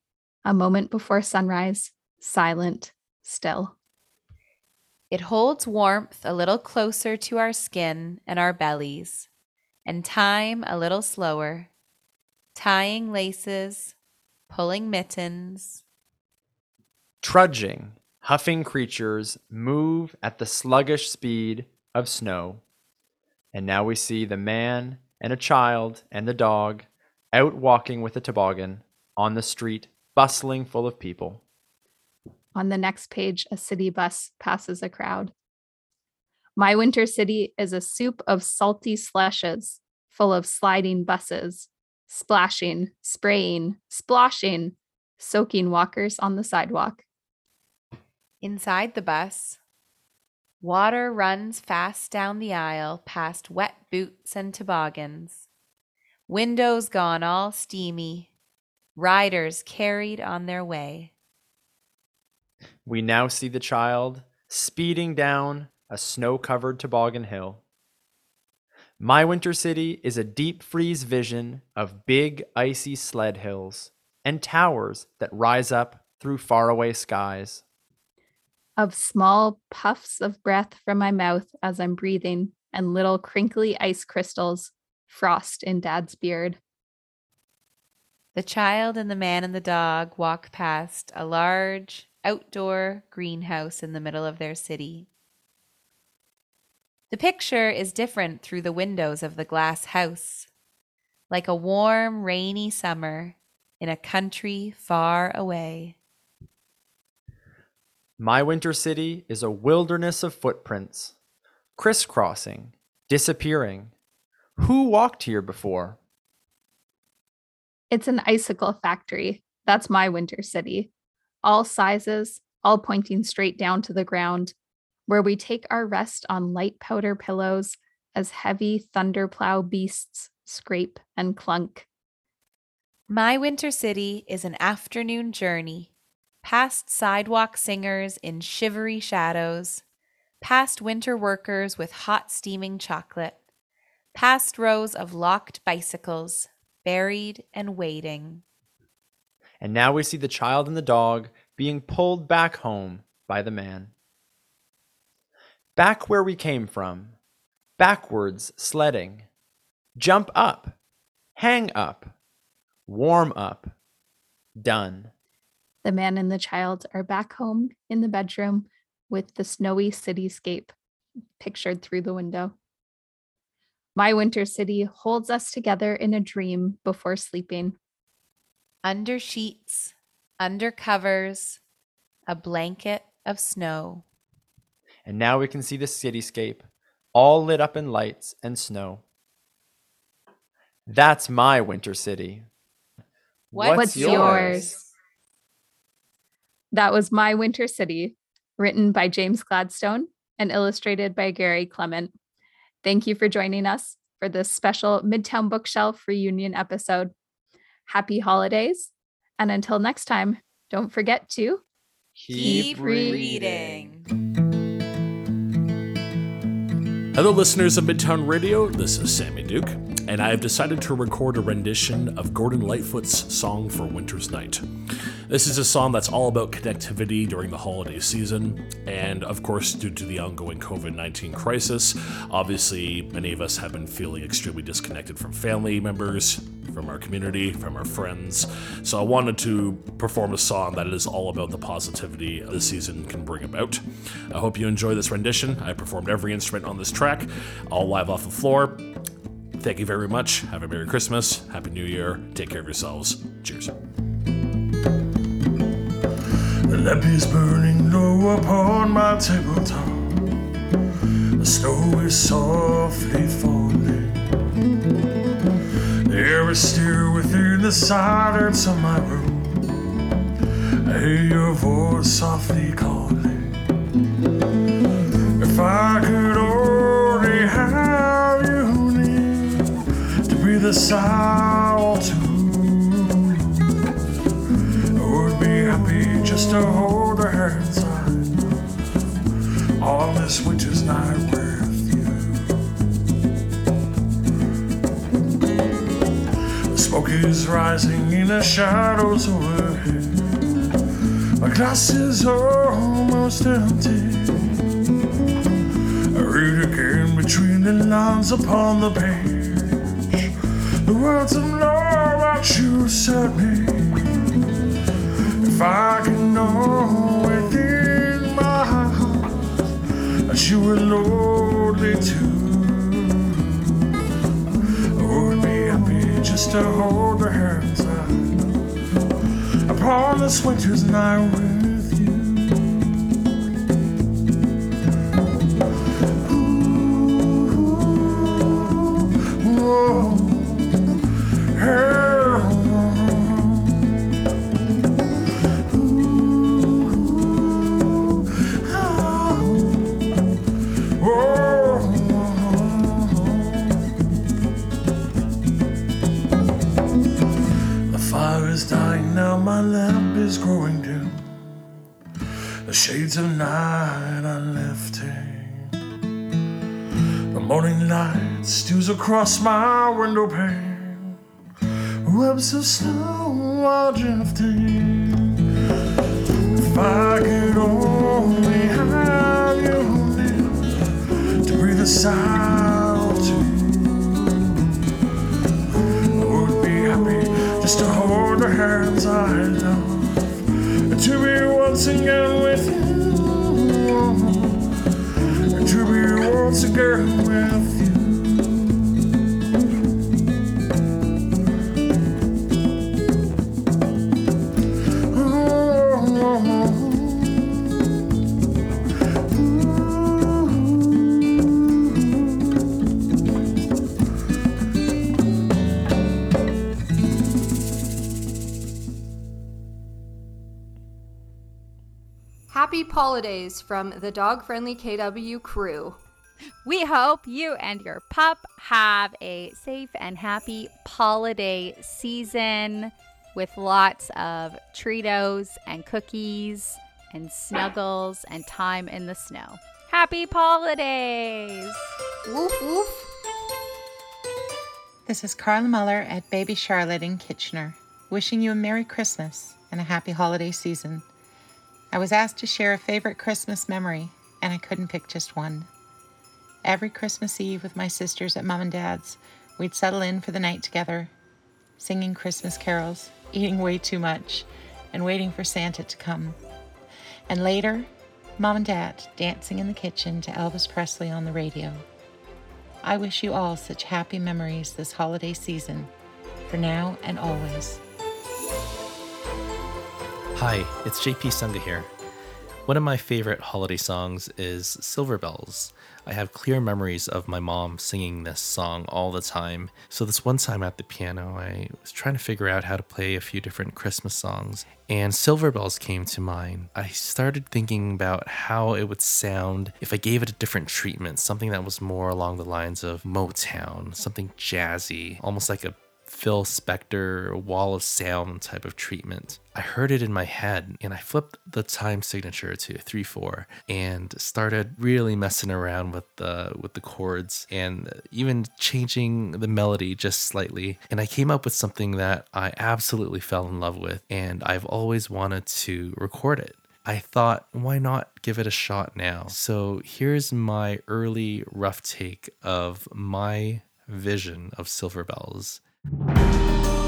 a moment before sunrise, silent, still. It holds warmth a little closer to our skin and our bellies, and time a little slower, tying laces, pulling mittens, Trudging, huffing creatures move at the sluggish speed of snow. And now we see the man and a child and the dog out walking with a toboggan on the street, bustling full of people. On the next page, a city bus passes a crowd. My Winter City is a soup of salty slushes full of sliding buses, splashing, spraying, splashing, soaking walkers on the sidewalk. Inside the bus, water runs fast down the aisle past wet boots and toboggans. Windows gone all steamy, riders carried on their way. We now see the child speeding down a snow covered toboggan hill. My Winter City is a deep freeze vision of big icy sled hills and towers that rise up through faraway skies. Of small puffs of breath from my mouth as I'm breathing, and little crinkly ice crystals frost in Dad's beard. The child and the man and the dog walk past a large outdoor greenhouse in the middle of their city. The picture is different through the windows of the glass house, like a warm, rainy summer in a country far away. My Winter City is a wilderness of footprints, crisscrossing, disappearing. Who walked here before? It's an icicle factory. That's my winter city. All sizes, all pointing straight down to the ground, where we take our rest on light powder pillows as heavy thunderplow beasts scrape and clunk. My Winter City is an afternoon journey past sidewalk singers in shivery shadows, past winter workers with hot steaming chocolate, past rows of locked bicycles, buried and waiting. And now we see the child and the dog being pulled back home by the man. Back where we came from, backwards sledding. Jump up, hang up, warm up, done. The man and the child are back home in the bedroom with the snowy cityscape pictured through the window. My winter city holds us together in a dream before sleeping. Under sheets, under covers, a blanket of snow. And now we can see the cityscape, all lit up in lights and snow. That's my winter city. What's, What's yours? yours? That was My Winter City, written by James Gladstone and illustrated by Gary Clement. Thank you for joining us for this special Midtown Bookshelf reunion episode. Happy holidays. And until next time, don't forget to keep, reading. Hello, listeners of Midtown Radio. This is Sammy Duke, and I have decided to record a rendition of Gordon Lightfoot's Song for Winter's Night. This is a song that's all about connectivity during the holiday season, and of course, due to the ongoing COVID 19 crisis, obviously, many of us have been feeling extremely disconnected from family members, from our community, from our friends. So I wanted to perform a song that is all about the positivity the season can bring about. I hope you enjoy this rendition. I performed every instrument on this track, all live off the floor. Thank you very much. Have a Merry Christmas. Happy New Year. Take care of yourselves. Cheers. The lamp is burning low upon my tabletop. The snow is softly falling. The air is still within the silence of my room. I hear your voice softly calling. If I could only sigh to I would be happy just to hold her hands on this winter's night with you. The smoke is rising in the shadows overhead. My glass is almost empty. I read again between the lines upon the page. The words of love that you sent me. If I can know within my heart that you were lonely too, I would be happy just to hold your hands out upon this winter's night across my window pane. Webs of snow are drifting. If I could only have you near to breathe a sigh to I would be happy just to hold the hands I love and to be once again with you to be once again with Holidays from the dog friendly KW crew. We hope you and your pup have a safe and happy holiday season with lots of Treatos and cookies and snuggles and time in the snow. Happy holidays! Woof woof. This is Carla Muller at Baby Charlotte in Kitchener, wishing you a Merry Christmas and a happy holiday season. I was asked to share a favorite Christmas memory, and I couldn't pick just one. Every Christmas Eve with my sisters at Mom and Dad's, we'd settle in for the night together, singing Christmas carols, eating way too much, and waiting for Santa to come. And later, Mom and Dad dancing in the kitchen to Elvis Presley on the radio. I wish you all such happy memories this holiday season, for now and always. Hi, it's JP Sunga here. One of my favorite holiday songs is Silver Bells. I have clear memories of my mom singing this song all the time. So, this one time at the piano, I was trying to figure out how to play a few different Christmas songs, and Silver Bells came to mind. I started thinking about how it would sound if I gave it a different treatment, something that was more along the lines of Motown, something jazzy, almost like a Phil Spector wall of sound type of treatment. I heard it in my head and I flipped the time signature to 3 4 and started really messing around with the with the chords and even changing the melody just slightly and I came up with something that I absolutely fell in love with and I've always wanted to record it. I thought, why not give it a shot now? So here's my early rough take of my vision of Silver Bells. thank you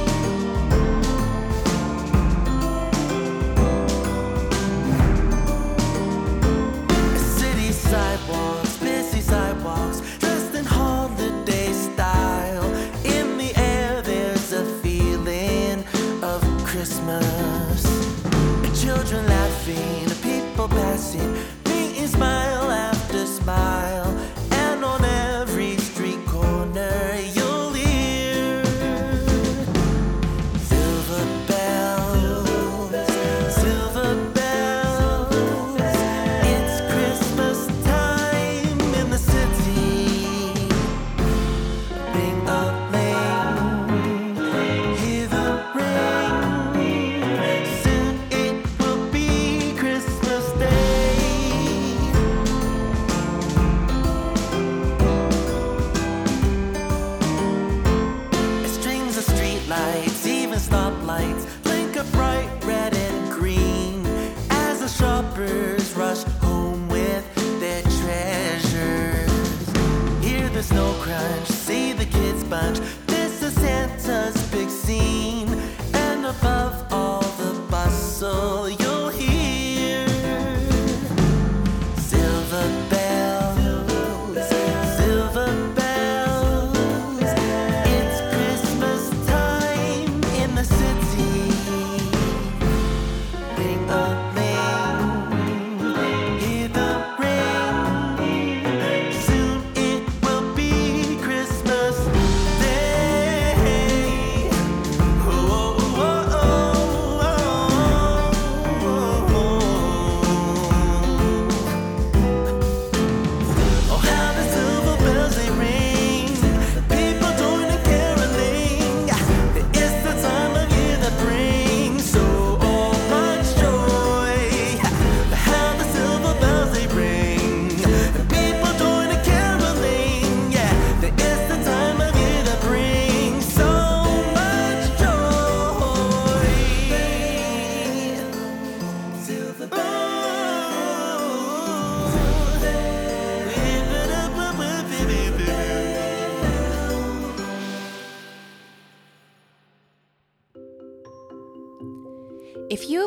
above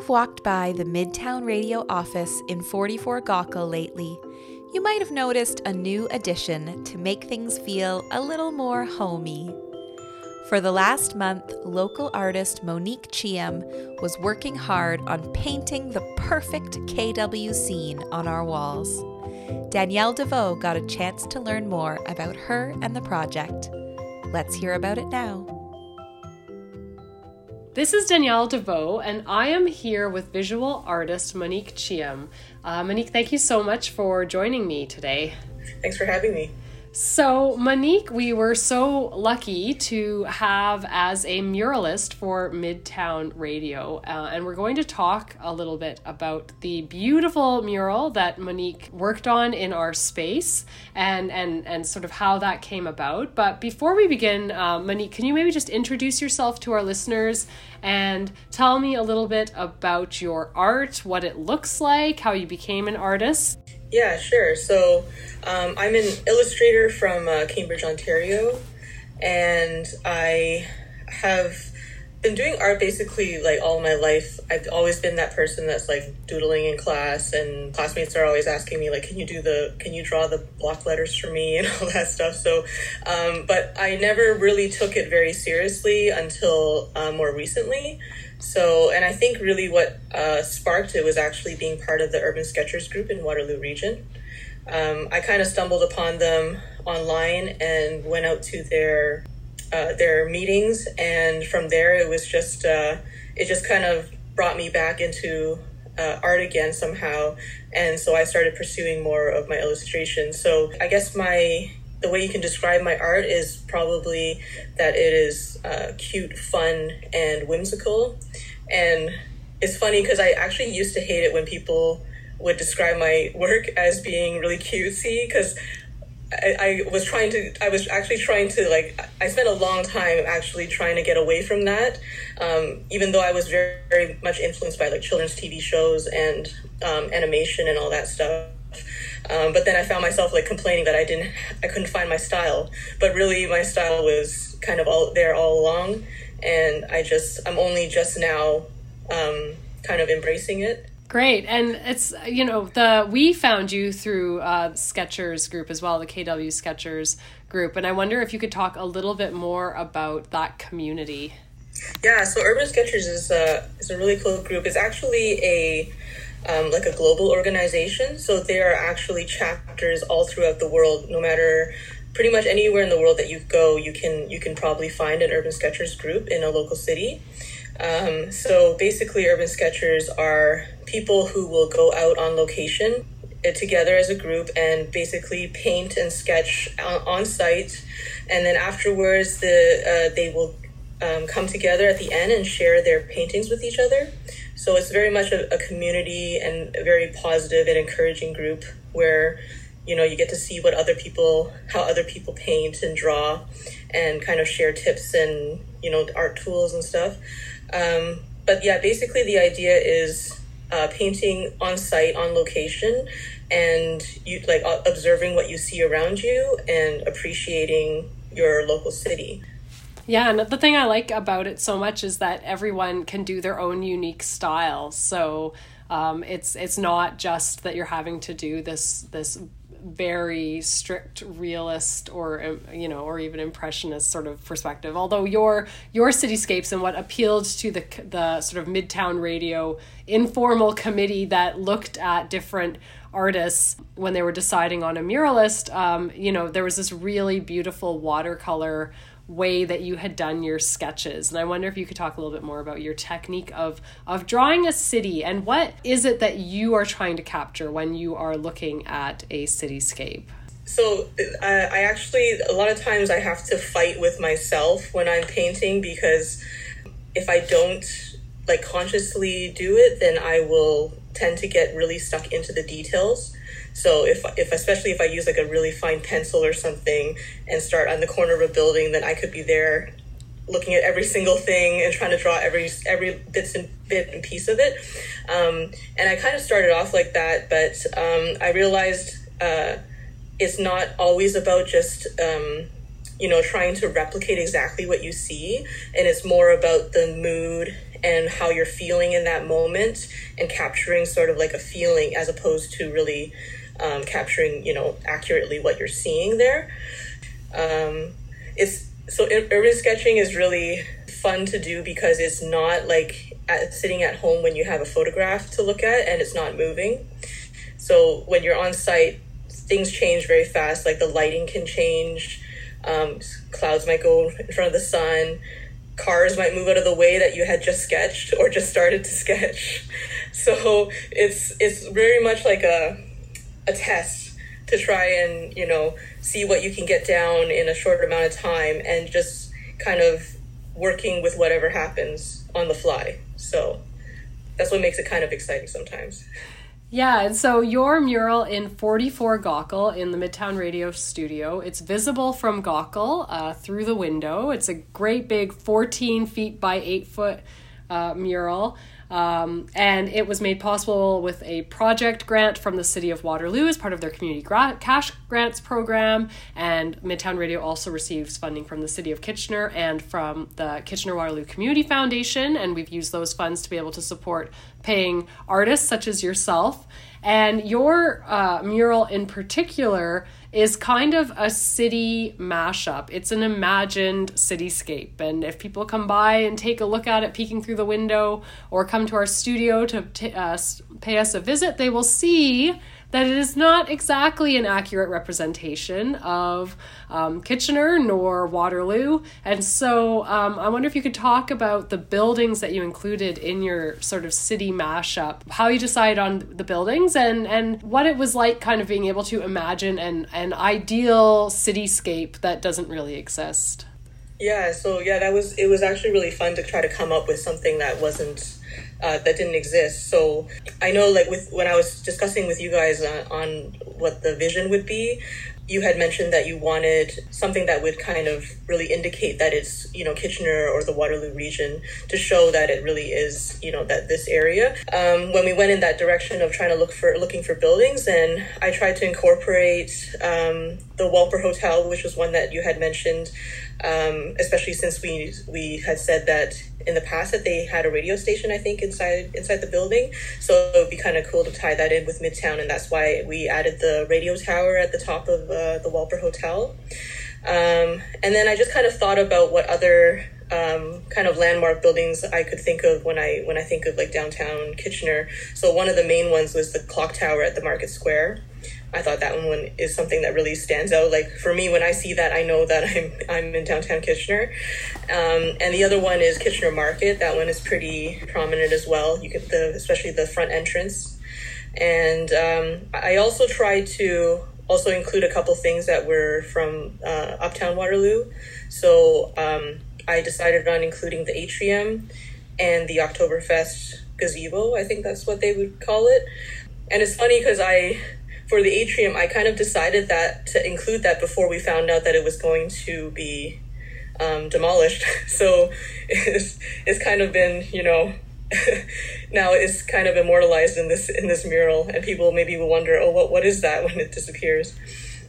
have walked by the Midtown Radio office in 44 Gaukel lately, you might have noticed a new addition to make things feel a little more homey. For the last month, local artist Monique Chiam was working hard on painting the perfect KW scene on our walls. Danielle Deveau got a chance to learn more about her and the project. Let's hear about it now. This is Danielle Deveau, and I am here with visual artist Monique Chiam. Uh, Monique, thank you so much for joining me today. Thanks for having me. So, Monique, we were so lucky to have as a muralist for Midtown Radio, uh, and we're going to talk a little bit about the beautiful mural that Monique worked on in our space and and and sort of how that came about. But before we begin, uh, Monique, can you maybe just introduce yourself to our listeners and tell me a little bit about your art, what it looks like, how you became an artist? Yeah, sure. So um, I'm an illustrator from uh, Cambridge, Ontario, and I have been doing art basically like all my life. I've always been that person that's like doodling in class, and classmates are always asking me like, "Can you do the? Can you draw the block letters for me?" and all that stuff. So, um, but I never really took it very seriously until uh, more recently. So, and I think really what uh, sparked it was actually being part of the Urban Sketchers group in Waterloo Region. Um, I kind of stumbled upon them online and went out to their uh, their meetings, and from there it was just uh, it just kind of brought me back into uh, art again somehow, and so I started pursuing more of my illustration. So I guess my the way you can describe my art is probably that it is uh, cute, fun, and whimsical. And it's funny because I actually used to hate it when people would describe my work as being really cutesy because I, I was trying to i was actually trying to like i spent a long time actually trying to get away from that um, even though i was very, very much influenced by like children's tv shows and um, animation and all that stuff um, but then i found myself like complaining that i didn't i couldn't find my style. But really my style was kind of all there all along. And i just i'm only just now um, kind of embracing it. Great, and it's you know the we found you through uh, Sketchers group as well, the KW Sketchers group, and I wonder if you could talk a little bit more about that community. Yeah, so Urban Sketchers is a is a really cool group. It's actually a um, like a global organization. So there are actually chapters all throughout the world. No matter pretty much anywhere in the world that you go, you can you can probably find an Urban Sketchers group in a local city. Um, so basically, Urban Sketchers are people who will go out on location uh, together as a group and basically paint and sketch on, on site, and then afterwards, the uh, they will um, come together at the end and share their paintings with each other. So it's very much a, a community and a very positive and encouraging group where you know you get to see what other people how other people paint and draw and kind of share tips and you know art tools and stuff um, but yeah basically the idea is uh, painting on site on location and you like observing what you see around you and appreciating your local city. Yeah, and the thing I like about it so much is that everyone can do their own unique style. So um, it's it's not just that you're having to do this this very strict realist or um, you know or even impressionist sort of perspective although your your cityscapes and what appealed to the the sort of midtown radio informal committee that looked at different artists when they were deciding on a muralist um, you know there was this really beautiful watercolor way that you had done your sketches. And i wonder if you could talk a little bit more about your technique of of drawing a city and what is it that you are trying to capture when you are looking at a cityscape? So uh, i actually a lot of times i have to fight with myself when i'm painting because if i don't like consciously do it then i will tend to get really stuck into the details so if if especially if I use like a really fine pencil or something and start on the corner of a building, then I could be there looking at every single thing and trying to draw every every bits and bit and piece of it. Um, and I kind of started off like that, but um, I realized uh, it's not always about just um, you know trying to replicate exactly what you see, and it's more about the mood and how you're feeling in that moment and capturing sort of like a feeling as opposed to really um, capturing you know accurately what you're seeing there. Um, it's so urban sketching is really fun to do because it's not like at, sitting at home when you have a photograph to look at and it's not moving. So when you're on site, things change very fast. Like the lighting can change. Um, clouds might go in front of the sun. Cars might move out of the way that you had just sketched or just started to sketch. So it's it's very much like a a test to try and you know see what you can get down in a short amount of time and just kind of working with whatever happens on the fly so that's what makes it kind of exciting sometimes yeah, and so your mural in 44 Gaukel in the Midtown Radio studio, it's visible from Gaukel uh, through the window. It's a great big 14 feet by 8 foot uh, mural. Um, and it was made possible with a project grant from the City of Waterloo as part of their community gra- cash grants program. And Midtown Radio also receives funding from the City of Kitchener and from the Kitchener Waterloo Community Foundation. And we've used those funds to be able to support paying artists such as yourself. And your uh, mural in particular is kind of a city mashup. It's an imagined cityscape. And if people come by and take a look at it peeking through the window or come to our studio to t- uh, pay us a visit, they will see that it is not exactly an accurate representation of um, Kitchener nor Waterloo. And so um, I wonder if you could talk about the buildings that you included in your sort of city mashup, how you decided on the buildings, and, and what it was like kind of being able to imagine an, an ideal cityscape that doesn't really exist. Yeah, so yeah, that was it was actually really fun to try to come up with something that wasn't uh, that didn't exist. So I know, like with when I was discussing with you guys uh, on what the vision would be, you had mentioned that you wanted something that would kind of really indicate that it's you know Kitchener or the Waterloo region to show that it really is you know that this area. Um, when we went in that direction of trying to look for looking for buildings, and I tried to incorporate um, the Walper Hotel, which was one that you had mentioned, um, especially since we we had said that in the past that they had a radio station, I think, inside inside the building. So it would be kind of cool to tie that in with Midtown, and that's why we added the radio tower at the top of uh, the Walper Hotel. Um, and then I just kind of thought about what other um, kind of landmark buildings I could think of when I when I think of like downtown Kitchener. So one of the main ones was the clock tower at the Market Square. I thought that one is something that really stands out. Like for me, when I see that, I know that I'm I'm in downtown Kitchener. Um, and the other one is Kitchener Market. That one is pretty prominent as well. You get the especially the front entrance. And um, I also tried to also include a couple things that were from uh, Uptown Waterloo. So um, I decided on including the atrium and the Oktoberfest gazebo. I think that's what they would call it. And it's funny because I for the atrium, I kind of decided that to include that before we found out that it was going to be um, demolished. So it's, it's kind of been, you know, now it's kind of immortalized in this in this mural, and people maybe will wonder, oh, what what is that when it disappears?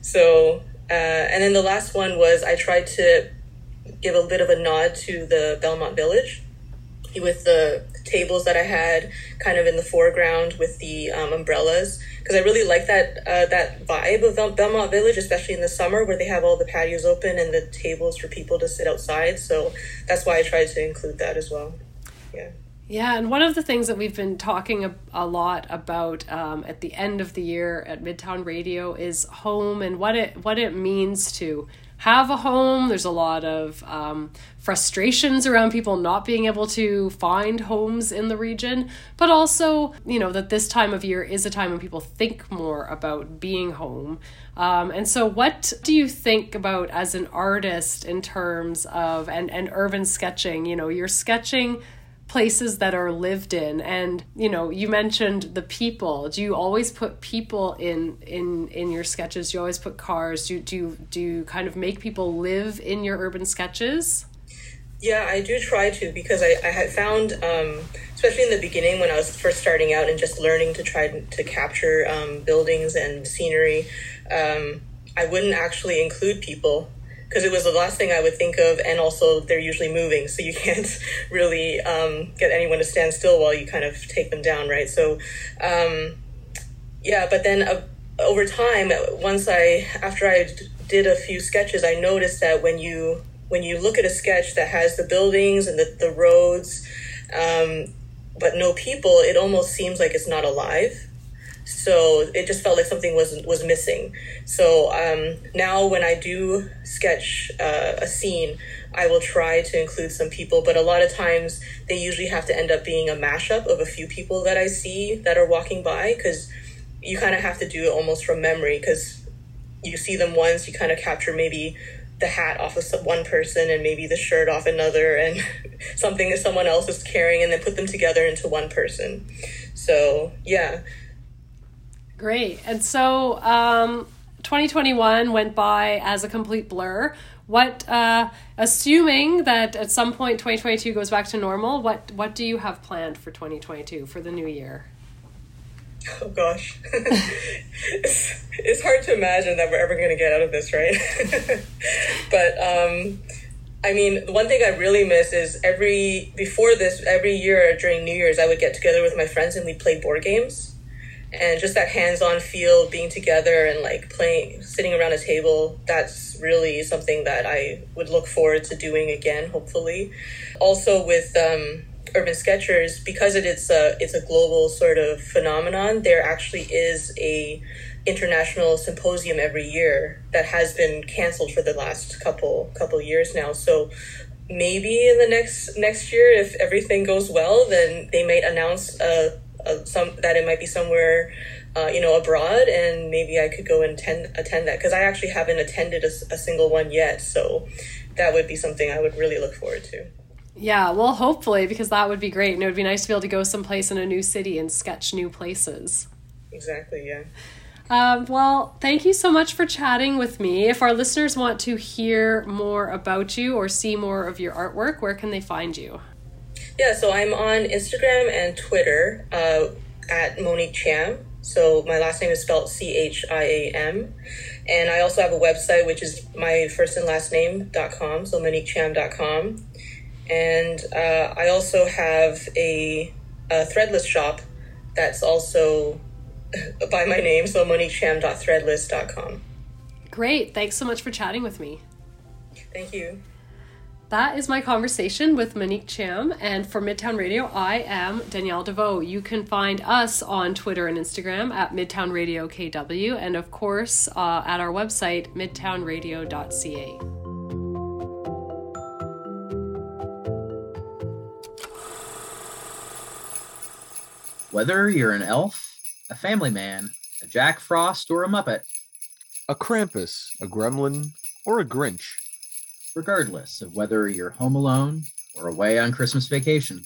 So Uh, and then the last one was I tried to give a bit of a nod to the Belmont Village with the tables that I had kind of in the foreground with the um, umbrellas because I really like that uh, that vibe of Belmont Village, especially in the summer where they have all the patios open and the tables for people to sit outside. So that's why I tried to include that as well. Yeah. Yeah, and one of the things that we've been talking a, a lot about um, at the end of the year at Midtown Radio is home and what it what it means to have a home. There's a lot of um, frustrations around people not being able to find homes in the region, but also you know that this time of year is a time when people think more about being home. Um, and so, what do you think about as an artist in terms of and and urban sketching? You know, you're sketching places that are lived in. And you know you mentioned the people. Do you always put people in in in your sketches? Do you always put cars? Do, do you do you kind of make people live in your urban sketches? Yeah, I do try to because I, I had found, um, especially in the beginning when I was first starting out and just learning to try to capture um, buildings and scenery, um, I wouldn't actually include people because it was the last thing I would think of. And also, they're usually moving, so you can't really um, get anyone to stand still while you kind of take them down, right? So, um, yeah, but then uh, over time, once I, after I did a few sketches, I noticed that when you when you look at a sketch that has the buildings and the, the roads, um, but no people, it almost seems like it's not alive. So it just felt like something was was missing. So um, now when I do sketch uh, a scene, I will try to include some people, but a lot of times they usually have to end up being a mashup of a few people that I see that are walking by because you kind of have to do it almost from memory because you see them once, you kind of capture maybe the hat off of one person and maybe the shirt off another and something that someone else is carrying and then put them together into one person. So, yeah. Great and so um 2021 went by as a complete blur what uh assuming that at some point 2022 goes back to normal what what do you have planned for 2022 for the new year Oh gosh. it's, it's hard to imagine that we're ever going to get out of this, right? but um, I mean, the one thing I really miss is every, before this, every year during New Year's, I would get together with my friends and we'd play board games. And just that hands on feel, being together and like playing, sitting around a table, that's really something that I would look forward to doing again, hopefully. Also, with, um, urban sketchers because it is a it's a global sort of phenomenon there actually is a international symposium every year that has been canceled for the last couple couple years now so maybe in the next next year if everything goes well then they might announce uh, uh some that it might be somewhere uh, you know abroad and maybe i could go and attend attend that because i actually haven't attended a, a single one yet so that would be something i would really look forward to Yeah, well, hopefully, because that would be great. And it would be nice to be able to go someplace in a new city and sketch new places. exactly yeah Um, well, thank you so much for chatting with me. If our listeners want to hear more about you or see more of your artwork, where can they find you? Yeah, so I'm on Instagram and Twitter uh, at Monique Chiam. So my last name is spelled C H I A M. And I also have a website, which is my first and last name.com, so moniquechiam.com. And uh, I also have a, a threadless shop that's also by my name, so moniquechiam.threadless.com. Great. Thanks so much for chatting with me. Thank you. That is my conversation with Monique Chiam. And for Midtown Radio, I am Danielle Deveau. You can find us on Twitter and Instagram at Midtown Radio KW, and of course uh, at our website, midtownradio.ca. Whether you're an elf, a family man, a Jack Frost, or a Muppet, A Krampus, a Gremlin, or a Grinch. Regardless of whether you're home alone or away on Christmas vacation,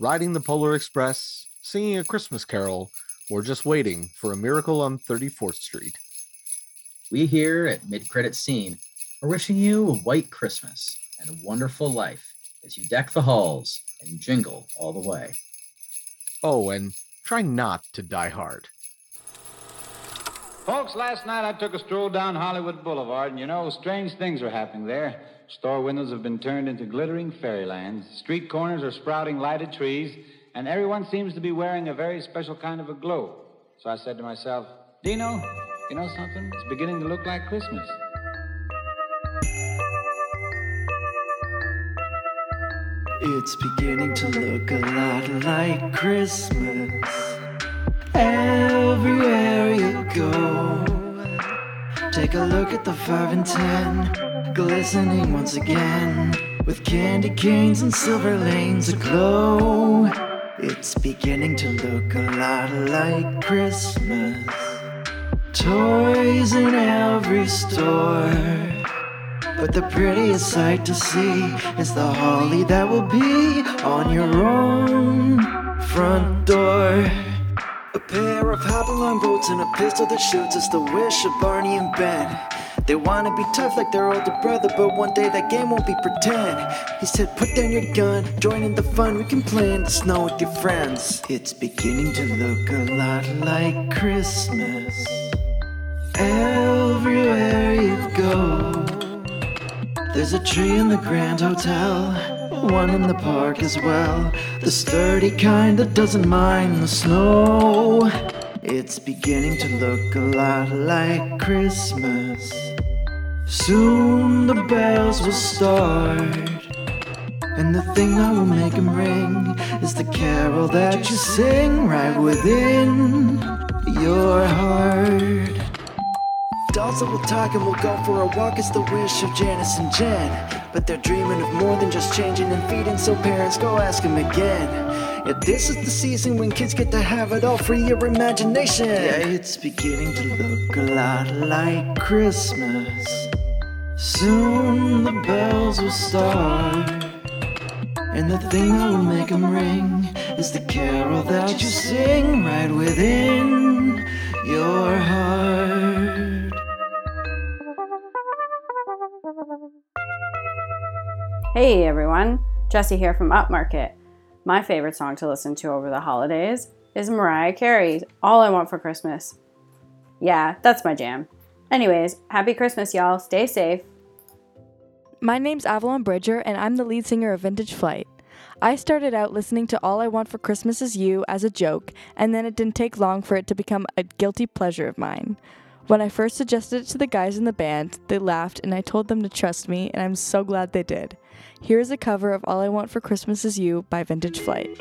Riding the Polar Express, singing a Christmas carol, or just waiting for a miracle on 34th Street. we here at Mid Credit Scene are wishing you a white Christmas and a wonderful life as you deck the halls and jingle all the way. Oh, and try not to die hard. Folks, last night I took a stroll down Hollywood Boulevard, and you know, strange things are happening there. Store windows have been turned into glittering fairylands. Street corners are sprouting lighted trees, and everyone seems to be wearing a very special kind of a glow. So I said to myself, Dino, you know something? It's beginning to look like Christmas. It's beginning to look a lot like Christmas. Everywhere you go, take a look at the five and ten, glistening once again, with candy canes and silver lanes aglow. It's beginning to look a lot like Christmas. Toys in every store. But the prettiest sight to see is the holly that will be on your own front door. A pair of hop-along boots and a pistol that shoots is the wish of Barney and Ben. They wanna be tough like their older brother, but one day that game won't be pretend. He said, Put down your gun, join in the fun, we can play in the snow with your friends. It's beginning to look a lot like Christmas. Everywhere you go. There's a tree in the Grand Hotel, one in the park as well. The sturdy kind that doesn't mind the snow. It's beginning to look a lot like Christmas. Soon the bells will start. And the thing that will make 'em ring is the carol that you sing right within your heart. That will talk and will go for a walk is the wish of Janice and Jen. But they're dreaming of more than just changing and feeding, so parents go ask them again. Yeah, this is the season when kids get to have it all free your imagination. Yeah, it's beginning to look a lot like Christmas. Soon the bells will start. And the thing that will make them ring is the carol that you sing right within your heart. Hey everyone, Jessie here from Upmarket. My favorite song to listen to over the holidays is Mariah Carey's All I Want for Christmas. Yeah, that's my jam. Anyways, happy Christmas, y'all. Stay safe. My name's Avalon Bridger, and I'm the lead singer of Vintage Flight. I started out listening to All I Want for Christmas Is You as a joke, and then it didn't take long for it to become a guilty pleasure of mine. When I first suggested it to the guys in the band, they laughed, and I told them to trust me, and I'm so glad they did. Here is a cover of All I Want for Christmas Is You by Vintage Flight.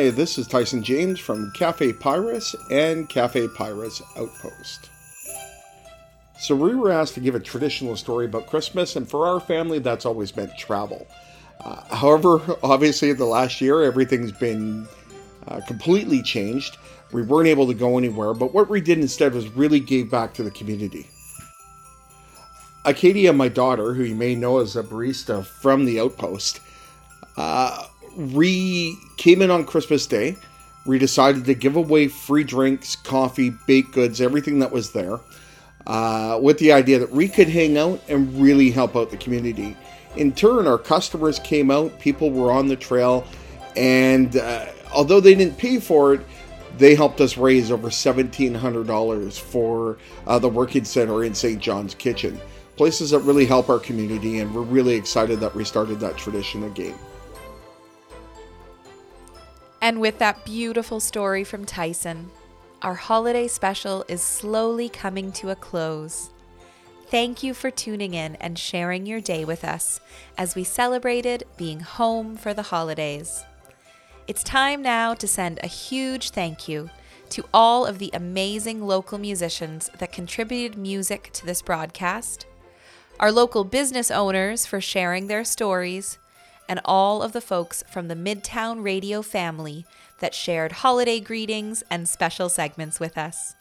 Hi, this is Tyzun James from Cafe Pyrus and Cafe Pyrus Outpost. So, we were asked to give a traditional story about Christmas, and for our family, that's always meant travel. Uh, however, obviously, the last year, everything's been uh, completely changed. We weren't able to go anywhere, but what we did instead was really gave back to the community. Acadia, my daughter, who you may know as a barista from the Outpost, uh, we came in on Christmas Day. We decided to give away free drinks, coffee, baked goods, everything that was there, uh, with the idea that we could hang out and really help out the community. In turn, our customers came out, people were on the trail, and uh, although they didn't pay for it, they helped us raise over $1,700 for uh, the Working Center in St. John's Kitchen. Places that really help our community, and we're really excited that we started that tradition again. And with that beautiful story from Tyzun, our holiday special is slowly coming to a close. Thank you for tuning in and sharing your day with us as we celebrated being home for the holidays. It's time now to send a huge thank you to all of the amazing local musicians that contributed music to this broadcast, our local business owners for sharing their stories, and all of the folks from the Midtown Radio family that shared holiday greetings and special segments with us.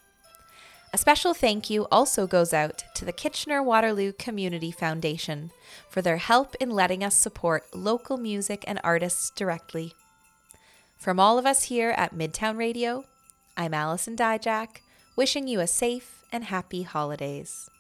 A special thank you also goes out to the Kitchener Waterloo Community Foundation for their help in letting us support local music and artists directly. From all of us here at Midtown Radio, I'm Allison Dyjach, wishing you a safe and happy holidays.